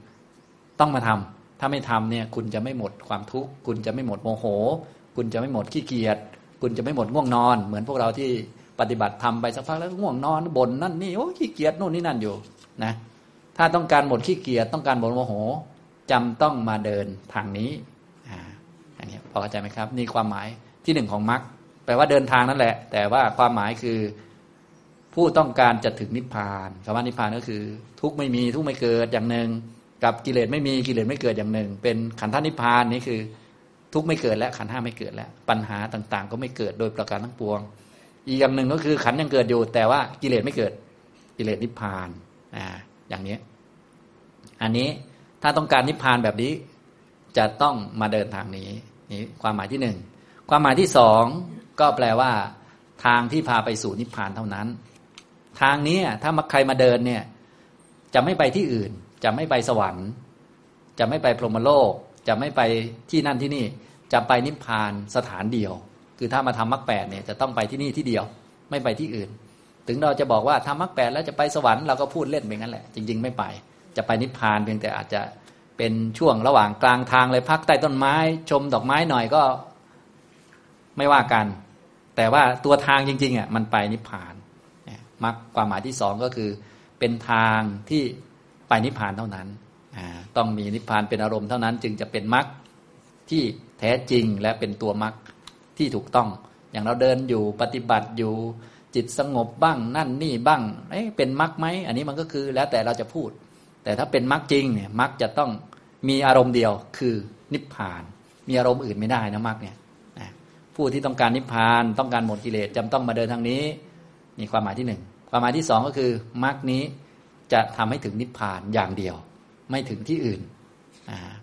ต้องมาทำถ้าไม่ทำเนี่ย คุณจะไม่หมดความทุกข์ คุณจะไม่หมดโมโห คุณจะไม่หมดขี้เกียจคุณจะไม่หมดง่วงนอน เหมือนพวกเราที่ปฏิบัติทำไปสักพักแล้วง่วงนอนบ่นนั่นนี่โอ้ขี้เกียจโน่นนี่นั่นอยู่นะ ถ้าต้องการหมดขี้เกียจต้องการหมดโมโหจำต้องมาเดินทางนี้อ่าอันนี้พอเข้าใจไหมครับ นี่ความหมายที่หนึ่งของมรรคแปลว่าเดินทางนั่นแหละ แต่ว่าความหมายคือ ผู้ต้องการจะถึงนิพพานคำว่านิพพานก็คือ ทุกไม่มีทุกไม่เกิดอย่างหนึ่ง กับกิเลสไม่มีกิเลสไม่เกิดอย่างหนึ่ง เป็นขันธนิพพานนี่คือ ทุกไม่เกิดและขันห้าไม่เกิดแล้ว ปัญหาต่างๆ ก็ไม่เกิดโดยประการทั้งปวง อีกอย่างหนึ่งก็คือขันยังเกิดอยู่ แต่ว่ากิเลสไม่เกิดกิเลสนิพพานอ่าอย่างนี้ อันนี้ถ้าต้องการนิพพานแบบนี้ จะต้องมาเดินทางนี้นี่ความหมายที่หนึ่งความหมายที่สองก็แปลว่า ทางที่พาไปสู่นิพพานเท่านั้น ทางนี้ถ้ามาใครมาเดินเนี่ย จะไม่ไปที่อื่น จะไม่ไปสวรรค์ จะไม่ไปพรหมโลก จะไม่ไปที่นั่นที่นี่ จะไปนิพพานสถานเดียว คือถ้ามาทำมรรคแปดเนี่ยจะต้องไปที่นี่ที่เดียว ไม่ไปที่อื่น ถึงเราจะบอกว่าทำมรรคแปดแล้วจะไปสวรรค์เราก็พูดเล่นไปงั้นแหละ จริง ๆ ไม่ไป จะไปนิพพานเพียงแต่อาจจะเป็นช่วงระหว่างกลางทางเลยพักใต้ต้นไม้ ชมดอกไม้หน่อยก็ไม่ว่ากัน แต่ว่าตัวทางจริงๆอะมันไปนิพพาน มรรคความหมายที่สองก็คือ เป็นทางที่ไปนิพพานเท่านั้น ต้องมีนิพพานเป็นอารมณ์เท่านั้นจึงจะเป็นมรรคที่แท้จริงและเป็นตัวมรรคที่ถูกต้อง อย่างเราเดินอยู่ปฏิบัติอยู่จิตสงบบ้างนั่นนี่บ้างเอ๊ะเป็นมรรคไหมอันนี้มันก็คือแล้วแต่เราจะพูด แต่ถ้าเป็นมรรคจริงเนี่ยมรรคจะต้องมีอารมณ์เดียวคือนิพพาน มีอารมณ์อื่นไม่ได้นะมรรคเนี่ยผู้ที่ต้องการนิพพานต้องการหมดกิเลสจำต้องมาเดินทางนี้ นี่ความหมายที่หนึ่งความหมายที่สองก็คือมรรคนี้จะทำให้ถึงนิพพานอย่างเดียว ไม่ถึงที่อื่น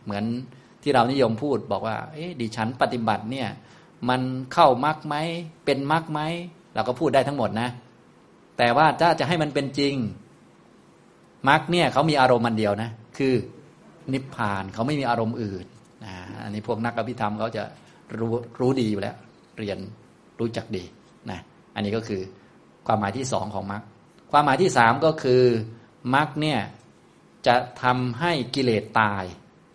เหมือนที่เรานิยมพูดบอกว่าดิฉันปฏิบัติเนี่ยมันเข้ามรรคไหมเป็นมรรคไหมเราก็พูดได้ทั้งหมดนะ แต่ว่าถ้าจะให้มันเป็นจริงมรรคเนี่ยเขามีอารมณ์มันเดียวนะ คือนิพพานเขาไม่มีอารมณ์อื่นนะอันนี้พวกนักอภิธรรมเขาจะรู้รู้ดีอยู่แล้ว เรียนรู้จักดีนะอันนี้ก็คือ ความหมายที่สองของมรรคความหมายที่สามก็คือมรรคเนี่ยจะทำให้กิเลสตาย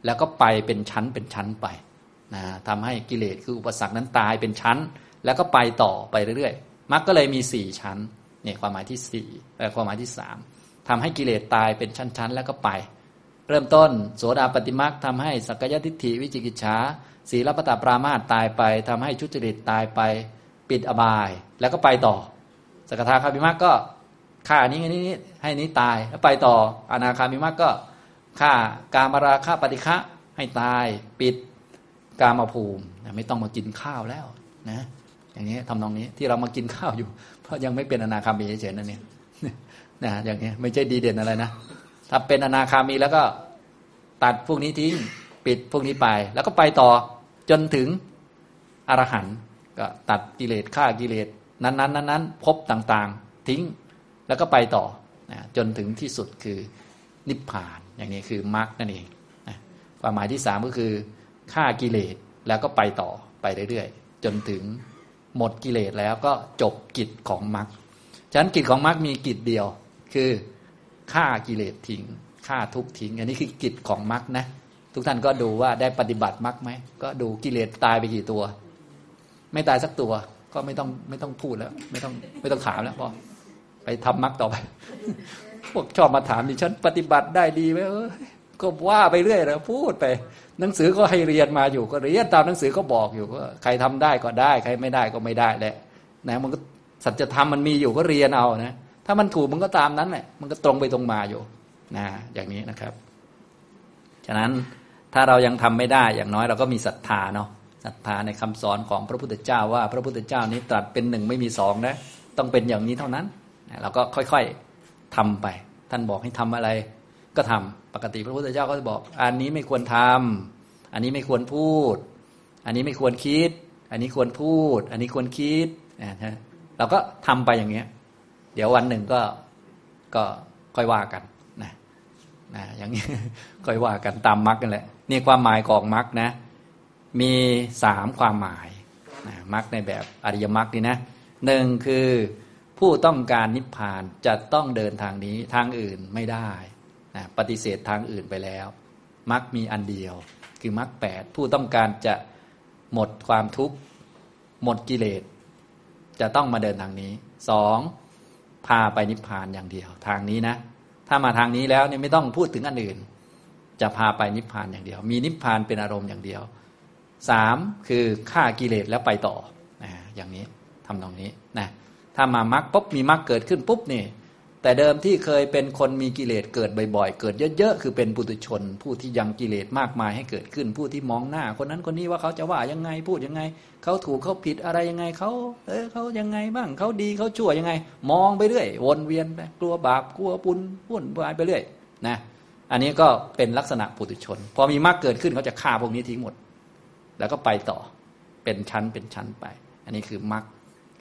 แล้วก็ไปเป็นชั้นเป็นชั้นไปนะทำให้กิเลสคืออุปสรรคนั้นตายเป็นชั้น แล้วก็ไปต่อไปเรื่อยๆมรรคก็เลยมีสี่ชั้นเนี่ยความหมายที่สี่ความหมายที่สามทำให้กิเลสตายเป็นชั้นๆ แล้วก็ไป เริ่มต้น โสดาปฏิมาคทำให้สักยทิฏฐิวิจิกิจฉาศีลปตาปรามาตตายไปทำให้ชุจริตตายไป ปิดอบายแล้วก็ไปต่อ สกทาคามิมักก็ฆ่านี้นี้ให้นี้ตายแล้วไปต่ออนาคามิมักก็ฆ่ากามราฆ่าปฏิฆะให้ตายปิดกามภูมิไม่ต้องมากินข้าวแล้วนะอย่างนี้ทำนองนี้ที่เรามากินข้าวอยู่ เพราะยังไม่เป็นอนาคามีเฉยๆนั่นเนี่ยนะอย่างนี้ไม่ใช่ดีเด่นอะไรนะถ้าเป็นอนาคามีแล้วก็ตัดพวกนี้ทิ้งปิดพวกนี้ไป แล้วก็ไปต่อจนถึงอรหันต์ก็ตัดกิเลสฆ่ากิเลส นั้นๆนั้นๆพบต่างๆ ทิ้งแล้วก็ไปต่อนะจนถึงที่สุดคือนิพพานอย่างนี้คือมรรคนั่นเองนะความหมายที่สามก็คือฆ่ากิเลสแล้วก็ไปต่อไปเรื่อยๆ จนถึงหมดกิเลสแล้วก็จบกิจของมรรคฉะนั้นกิจของมรรคมีกิจเดียว คือฆ่ากิเลสทิ้งฆ่าทุกทิ้ง อันนี้คือกิจของมรรคนะทุกท่านก็ดูว่าได้ปฏิบัติมรรคไหมก็ดูกิเลสตายไปกี่ตัว ไม่ตายสักตัว ก็ไม่ต้องไม่ต้องพูดแล้ว ไม่ต้องไม่ต้องถามแล้วพอไปทำมรรคต่อไป พวกชอบมาถามดิฉันปฏิบัติได้ดีไหมเออก็ว่าไปเรื่อยแล้วพูดไป หนังสือก็ให้เรียนมาอยู่ ก็เรียนตามหนังสือก็บอกอยู่ว่าใครทำได้ก็ได้ ใครไม่ได้ก็ไม่ได้แหละนะมันก็สัจธรรมมันมีอยู่ก็เรียนเอานะถ้ามันถูกมันก็ตามนั้นแหละมันก็ตรงไปตรงมาอยู่นะอย่างนี้นะครับ ฉะนั้นถ้าเรายังทำไม่ได้อย่างน้อยเราก็มีศรัทธาเนาะ ศรัทธาในคำสอนของพระพุทธเจ้าว่า พระพุทธเจ้านี้ตรัสเป็นหนึ่งไม่มีสองนะต้องเป็นอย่างนี้เท่านั้นเราก็ค่อยๆทำไป ท่านบอกให้ทำอะไรก็ทำปกติพระพุทธเจ้าก็จะบอก อันนี้ไม่ควรทำอันนี้ไม่ควรพูด อันนี้ไม่ควรคิด อันนี้ควรพูด อันนี้ควรคิดนะเราก็ทำไปอย่างเงี้ย เดี๋ยววันหนึ่งก็ก็ค่อยว่ากันนะนะอย่างนี้ค่อยว่ากันตามมรรคกันแหละนี่ความหมายของมรรคนะ มีสามความหมายนะมรรคในแบบอริยมรรคนี่นะหนึ่งคือผู้ต้องการนิพพานจะต้องเดินทางนี้ทางอื่นไม่ได้นะปฏิเสธทางอื่นไปแล้วมรรคมีอันเดียว คือมรรคแปดผู้ต้องการจะหมดความทุกข์หมดกิเลส จะต้องมาเดินทางนี้สองพาไปนิพพานอย่างเดียว ทางนี้นะ ถ้ามาทางนี้แล้วเนี่ยไม่ต้องพูดถึงอันอื่น จะพาไปนิพพานอย่างเดียว มีนิพพานเป็นอารมณ์อย่างเดียว สามคือฆ่ากิเลสแล้วไปต่อนะอย่างนี้ทำตรงนี้นะถ้ามามรรคปุ๊บมีมรรคเกิดขึ้นปุ๊บนี่แต่เดิมที่เคยเป็นคนมีกิเลสเกิดบ่อยๆ เกิดเยอะๆ คือเป็นปุถุชน ผู้ที่ยังกิเลสมากมายให้เกิดขึ้น ผู้ที่มองหน้า คนนั้นคนนี้ว่าเขาจะว่ายังไงพูดยังไง เขาถูกเขาผิดอะไรยังไงเขาเออเขายังไงบ้างเขาดีเขาชั่วยังไง มองไปเรื่อยวนเวียนไปกลัวบาปกลัวปุญวุ่นวายไปเรื่อยนะอันนี้ก็เป็นลักษณะปุถุชน พอมีมรรคเกิดขึ้นเขาจะฆ่าพวกนี้ทิ้งหมด แล้วก็ไปต่อเป็นชั้นเป็นชั้นไป อันนี้คือมรรค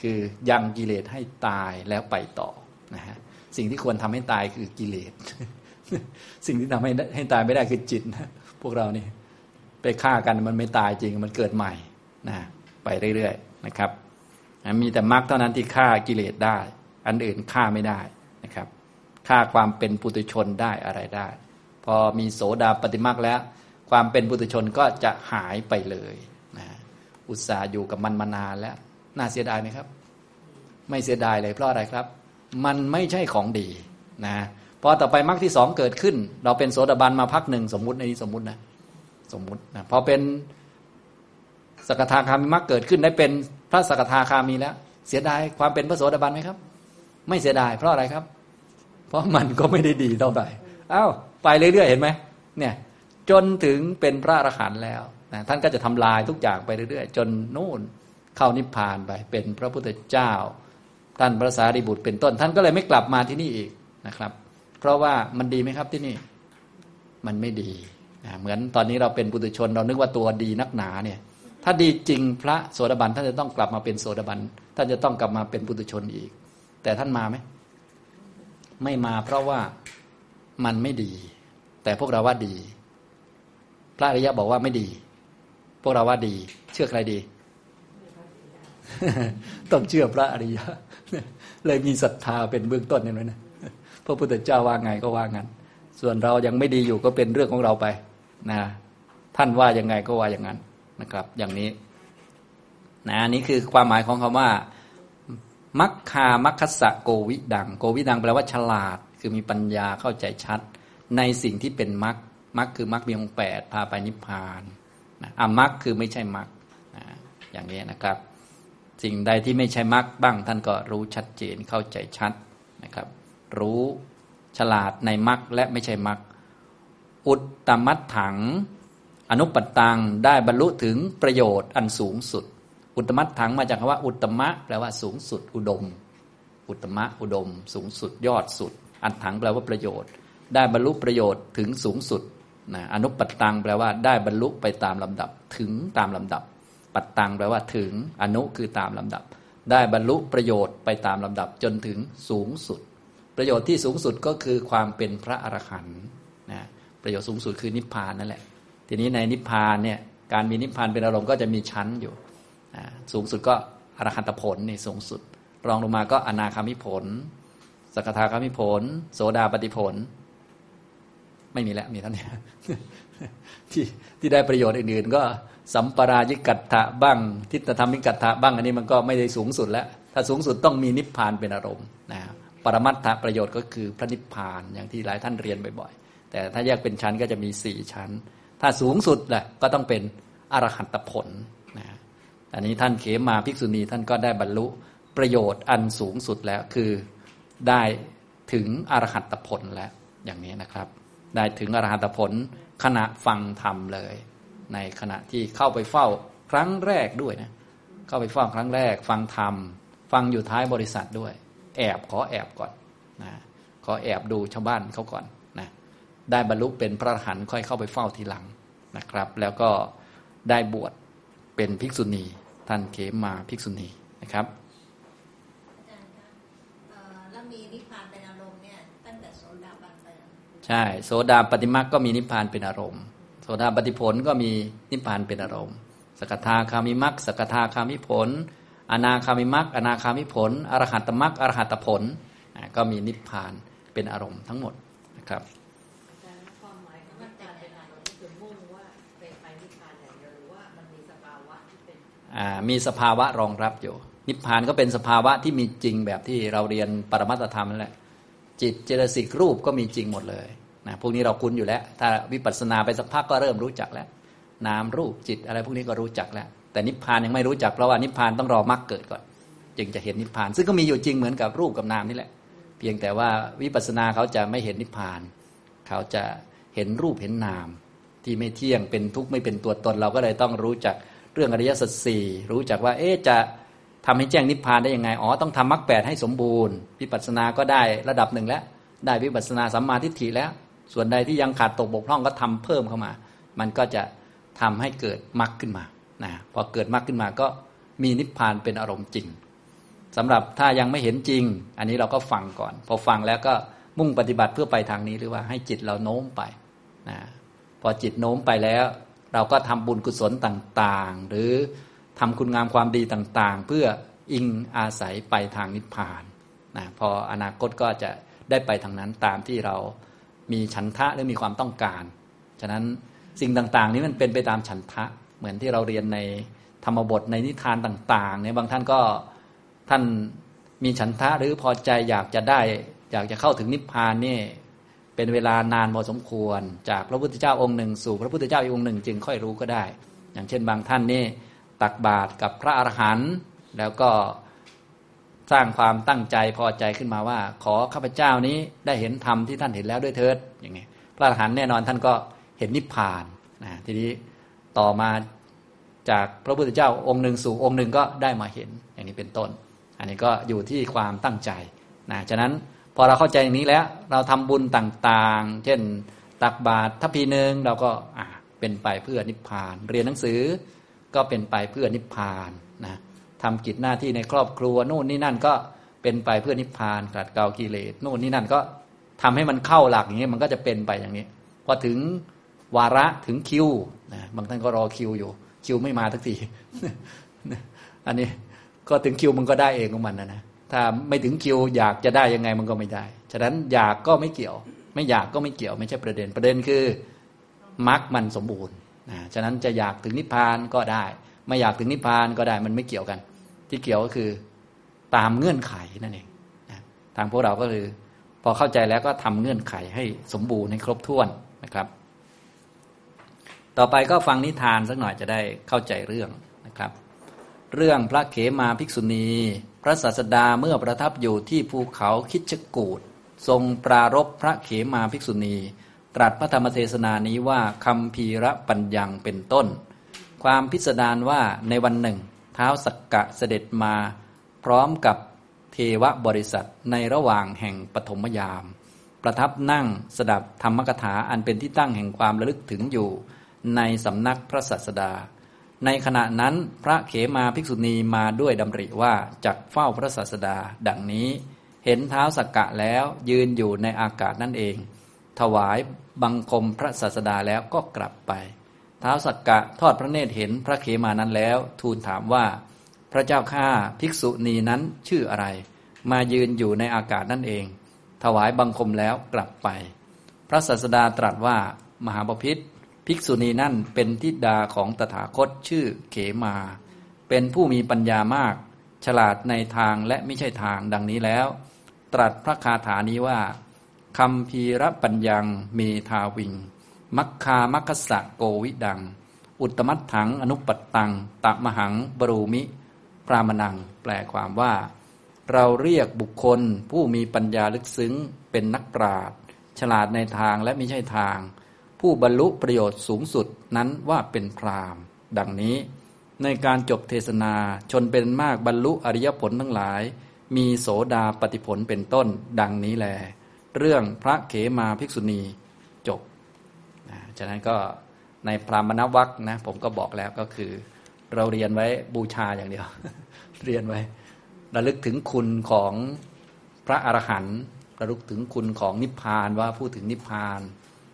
คือยังกิเลสให้ตายแล้วไปต่อนะฮะสิ่งที่ควรทำให้ตายคือกิเลสสิ่งที่ทำให้ให้ตายไม่ได้คือจิตนะพวกเรานี่ไปฆ่ากันมันไม่ตายจริงมันเกิดใหม่นะไปเรื่อยๆนะครับ มีแต่มรรคเท่านั้นที่ฆ่ากิเลสได้ อันอื่นฆ่าไม่ได้นะครับฆ่าความเป็นปุถุชนได้อะไรได้ พอมีโสดาปฏิมรรคแล้ว ความเป็นปุถุชนก็จะหายไปเลยนะอุตส่าห์อยู่กับมันมานานแล้ว น่าเสียดายไหมครับ ไม่เสียดายเลยเพราะอะไรครับ มันไม่ใช่ของดีนะพอต่อไปมรรคที่สองเกิดขึ้น เราเป็นโสดาบันมาพักหนึ่งสมมุติในนี้สมมุตินะสมมุตินะพอเป็นสกทาคามีมรรคเกิดขึ้นได้เป็นพระสกทาคามีแล้ว เสียดายความเป็นพระโสดาบันไหมครับ ไม่เสียดายเพราะอะไรครับ เพราะมันก็ไม่ได้ดีเท่าไหร่อ้าวไปเรื่อยๆเห็นไหมเนี่ย จนถึงเป็นพระอรหันต์แล้วนะท่านก็จะทำลายทุกอย่างไปเรื่อยๆ จนนู่นเข้านิพพานไปเป็นพระพุทธเจ้า ท่านพระสารีบุตรเป็นต้น ท่านก็เลยไม่กลับมาที่นี่อีกนะครับ เพราะว่ามันดีไหมครับที่นี่มันไม่ดีเหมือนตอนนี้เราเป็นปุถุชนเรานึกว่าตัวดีนักหนาเนี่ย ถ้าดีจริงพระโสดาบันท่านจะต้องกลับมาเป็นโสดาบันท่านจะต้องกลับมาเป็นปุถุชนอีก แต่ท่านมาไหมไม่มาเพราะว่ามันไม่ดี แต่พวกเราว่าดี พระอริยะบอกว่าไม่ดี พวกเราว่าดี เชื่อใครดี ต้องเชื่อพระอริยะ เลยมีศรัทธาเป็นเบื้องต้นเห็นไหมนะพระพุทธเจ้าว่าไงก็ว่างั้น ส่วนเรายังไม่ดีอยู่ก็เป็นเรื่องของเราไปนะท่านว่ายังไงก็ว่าอย่างนั้นนะครับ อย่างนี้นะนี่คือความหมายของคำว่ามัคคามัคคสะโกวิดัง โกวิดังแปลว่าฉลาด คือมีปัญญาเข้าใจชัด ในสิ่งที่เป็นมัค มัคคือมัคมีองค์แปดพาไปนิพพานนะอมัคคือไม่ใช่มัคนะอย่างนี้นะครับ สิ่งใดที่ไม่ใช่มัคบ้างท่านก็รู้ชัดเจนเข้าใจชัดนะครับ รู้ฉลาดในมัคและไม่ใช่มัคอุตตมัตถัง อนุปตังได้บรรลุถึงประโยชน์อันสูงสุด อุตตมัตถังมาจากคำว่า อุตตมะแปลว่าสูงสุดอุดม อุตตมะอุดม สูงสุดยอดสุด อันถังแปลว่าประโยชน์ ได้บรรลุประโยชน์ถึงสูงสุด นะอนุปัตตังแปลว่าได้บรรลุไปตามลำดับถึงตามลำดับ ปัตตังแปลว่าถึงอนุคือตามลำดับ ได้บรรลุประโยชน์ไปตามลำดับจนถึงสูงสุด ประโยชน์ที่สูงสุดก็คือความเป็นพระอรหันต์นะประโยชน์สูงสุดคือนิพพานนั่นแหละ ทีนี้ในนิพพานเนี่ยการมีนิพพานเป็นอารมณ์ก็จะมีชั้นอยู่สูงสุดก็อรหันตผลนี่สูงสุด รองลงมาก็อนาคามิผล สกทาคามิผล โสดาปฏิผล ไม่มีแล้วมีเท่านี้ที่ที่ได้ประโยชน์อื่นๆ ก็สัมปรายิกัตถะบ้าง ทิฏฐธรรมิกัตถะบ้างอันนี้มันก็ไม่ได้สูงสุดแล้ว ถ้าสูงสุดต้องมีนิพพานเป็นอารมณ์นะปรมัตถประโยชน์ก็คือพระนิพพานอย่างที่หลายท่านเรียนบ่อยๆ แต่ถ้าแยกเป็นชั้นก็จะมีสี่ชั้น ถ้าสูงสุดแหละก็ต้องเป็นอรหันตผลนะอันนี้ท่านเขมาภิกษุณีท่านก็ได้บรรลุประโยชน์อันสูงสุดแล้วคือได้ถึงอรหัตผลแล้วอย่างนี้นะครับ ได้ถึงอรหัตผลขณะฟังธรรมเลย ในขณะที่เข้าไปเฝ้าครั้งแรกด้วยนะเข้าไปเฝ้าครั้งแรก ฟังธรรม ฟังอยู่ท้ายบริษัทด้วย แอบขอแอบก่อนนะขอแอบดูชาวบ้านเขาก่อนนะได้บรรลุเป็นพระอรหันต์ค่อยเข้าไปเฝ้าทีหลังนะครับ แล้วก็ได้บวชเป็นภิกษุณีท่านเขมาภิกษุณีนะครับ ใช่ โสดาปฏิมาก็มีนิพพานเป็นอารมณ์ โสดาปฏิผลก็มีนิพพานเป็นอารมณ์ สกทาคามิมักสกทาคามิผล อนาคามิมักอนาคามิผล อรหัตมักอรหัตผล ก็มีนิพพานเป็นอารมณ์ทั้งหมดนะครับมีสภาวะรองรับอยู่ นิพพานก็เป็นสภาวะที่มีจริงแบบที่เราเรียนปรมัตธรรมนั่นแหละ จิตเจตสิกรูปก็มีจริงหมดเลยนะพวกนี้เราคุ้นอยู่แล้ว ถ้าวิปัสสนาไปสักพักก็เริ่มรู้จักแล้ว นามรูปจิตอะไรพวกนี้ก็รู้จักแล้ว แต่นิพพานยังไม่รู้จักเพราะว่านิพพานต้องรอมรรคเกิดก่อน จึงจะเห็นนิพพาน ซึ่งก็มีอยู่จริงเหมือนกับรูปกับนามนี่แหละ เพียงแต่ว่าวิปัสสนาเขาจะไม่เห็นนิพพาน เขาจะเห็นรูปเห็นนาม ที่ไม่เที่ยงเป็นทุกข์ไม่เป็นตัวตนเราก็เลยต้องรู้จักเรื่องอริยสัจสี่รู้จักว่าเอ๊จะ ทำให้แจ้งนิพพานได้ยังไง อ๋อ ต้องทำมรรคแปดให้สมบูรณ์วิปัสสนาก็ได้ระดับหนึ่งแล้ว ได้วิปัสสนาสัมมาทิฏฐิแล้ว ส่วนใดที่ยังขาดตกบกพร่องก็ทำเพิ่มเข้ามา มันก็จะทำให้เกิดมรรคขึ้นมา นะ พอเกิดมรรคขึ้นมาก็มีนิพพานเป็นอารมณ์จริงสำหรับถ้ายังไม่เห็นจริง อันนี้เราก็ฟังก่อน พอฟังแล้วก็มุ่งปฏิบัติเพื่อไปทางนี้หรือว่าให้จิตเราโน้มไป นะ พอจิตโน้มไปแล้ว เราก็ทำบุญกุศลต่าง ๆ หรือ ทำคุณงามความดีต่างๆ เพื่ออิงอาศัยไปทางนิพพานนะพออนาคตก็จะได้ไปทางนั้นตามที่เรามีฉันทะหรือมีความต้องการ ฉะนั้นสิ่งต่างๆ นี้มันเป็นไปตามฉันทะเหมือนที่เราเรียนในธรรมบทในนิทานต่างๆเนี่ยบางท่านก็ท่านมีฉันทะหรือพอใจอยากจะได้ อยากจะเข้าถึงนิพพานนี่เป็นเวลานานพอสมควร จากพระพุทธเจ้าองค์หนึ่งสู่พระพุทธเจ้าอีกองค์หนึ่งจึงค่อยรู้ก็ได้ อย่างเช่นบางท่านนี่ ตักบาตรกับพระอรหันต์แล้วก็สร้างความตั้งใจพอใจขึ้นมาว่า ขอข้าพเจ้านี้ได้เห็นธรรมที่ท่านเห็นแล้วด้วยเถิดอย่างนี้พระอรหันต์แน่นอนท่านก็เห็นนิพพานนะทีนี้ต่อมาจากพระพุทธเจ้าองค์หนึ่งสู่องค์หนึ่งก็ได้มาเห็นอย่างนี้เป็นต้น อันนี้ก็อยู่ที่ความตั้งใจนะฉะนั้นพอเราเข้าใจอย่างนี้แล้วเราทำบุญต่างๆ เช่นตักบาตรทัพพีหนึ่งเราก็เป็นไปเพื่อนิพพาน เรียนหนังสือ ก็เป็นไปเพื่อนิพพานนะทำกิจหน้าที่ในครอบครัวนู่นนี่นั่นก็เป็นไปเพื่อนิพพานขัดเกลากิเลสนู่นนี่นั่นก็ทำให้มันเข้าหลักอย่างนี้มันก็จะเป็นไปอย่างนี้พอถึงวาระถึงคิวนะบางท่านก็รอคิวอยู่ คิวไม่มาทักทีอันนี้ก็ถึงคิวมันก็ได้เองของมันนะนะถ้าไม่ถึงคิวอยากจะได้ยังไงมันก็ไม่ได้ฉะนั้นอยากก็ไม่เกี่ยว ไม่อยากก็ไม่เกี่ยว ไม่ใช่ประเด็นประเด็นคือมรรคมันสมบูรณ์ นะฉะนั้นจะอยากถึงนิพพานก็ได้ ไม่อยากถึงนิพพานก็ได้มันไม่เกี่ยวกัน ที่เกี่ยวก็คือตามเงื่อนไขนั่นเองนะทางพวกเราก็คือพอเข้าใจแล้วก็ทำเงื่อนไขให้สมบูรณ์ให้ครบถ้วนนะครับ ต่อไปก็ฟังนิทานสักหน่อยจะได้เข้าใจเรื่องนะครับ เรื่องพระเขมาภิกษุณี พระศาสดาเมื่อประทับอยู่ที่ภูเขาคิชกูดทรงปรารบพระเขมาภิกษุณี ตรัสพระธรรมเทศนานี้ว่าคำพีระปัญญังเป็นต้น ความพิสดารว่าในวันหนึ่ง เท้าสักกะเสด็จมา พร้อมกับเทวบริษัทในระหว่างแห่งปฐมยาม ประทับนั่งสดับธรรมกถาอันเป็นที่ตั้งแห่งความระลึกถึงอยู่ ในสำนักพระสัสดา ในขณะนั้นพระเขมาภิกษุณีมาด้วยดำริว่าจักเฝ้าพระศาสดา ดังนี้ เห็นเท้าสักกะแล้วยืนอยู่ในอากาศนั่นเอง ถวาย บังคมพระศาสดาแล้วก็กลับไปเท้าสักกะทอดพระเนตรเห็นพระเขมานั้นแล้ว ทูลถามว่า พระเจ้าข้าภิกษุณีนั้นชื่ออะไร มายืนอยู่ในอากาศนั่นเอง ถวายบังคมแล้วกลับไป พระศาสดาตรัสว่ามหาบพิษภิกษุณีนั่นเป็นทิดาของตถาคตชื่อเขมา เป็นผู้มีปัญญามาก ฉลาดในทางและไม่ใช่ทางดังนี้แล้ว ตรัสพระคาถานี้ว่า คำพีระปัญญัง เมทาวิง มัคคามัคคสะโกวิดัง อุตมัตถังอนุปปัตตัง ตะมหังบรูมิ พรามนัง แปลความว่า เราเรียกบุคคลผู้มีปัญญาลึกซึ้งเป็นนักปราชญ์ฉลาดในทางและไม่ใช่ทาง ผู้บรรลุประโยชน์สูงสุดนั้นว่าเป็นพรามดังนี้ในการจบเทศนาชนเป็นมากบรรลุอริยผลทั้งหลาย มีโสดาปฏิผลเป็นต้น ดังนี้แล เรื่องพระเขมาภิกษุณีจบนะฉะนั้นก็ในพรามณวัคนะผมก็บอกแล้วก็คือ เราเรียนไว้บูชาอย่างเดียว เรียนไว้ ระลึกถึงคุณของพระอรหันต์ระลึกถึงคุณของนิพพานว่าพูดถึงนิพพาน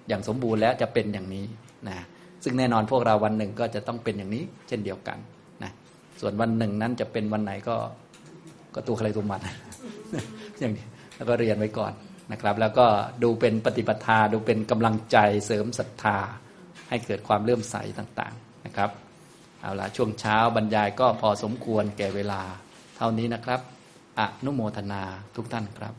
อย่างสมบูรณ์แล้วจะเป็นอย่างนี้นะซึ่งแน่นอนพวกเราวันหนึ่งก็จะต้องเป็นอย่างนี้ เช่นเดียวกันนะส่วนวันหนึ่งนั้นจะเป็นวันไหนก็ก็ตัวใครตัวมันอย่างนี้แล้วก็เรียนไว้ก่อน นะครับ แล้วก็ดูเป็นปฏิปทาดูเป็นกำลังใจเสริมศรัทธา ให้เกิดความเลื่อมใสต่างๆนะครับเอาละช่วงเช้าบรรยายก็พอสมควรแก่เวลา เท่านี้นะครับ อนุโมทนาทุกท่านครับ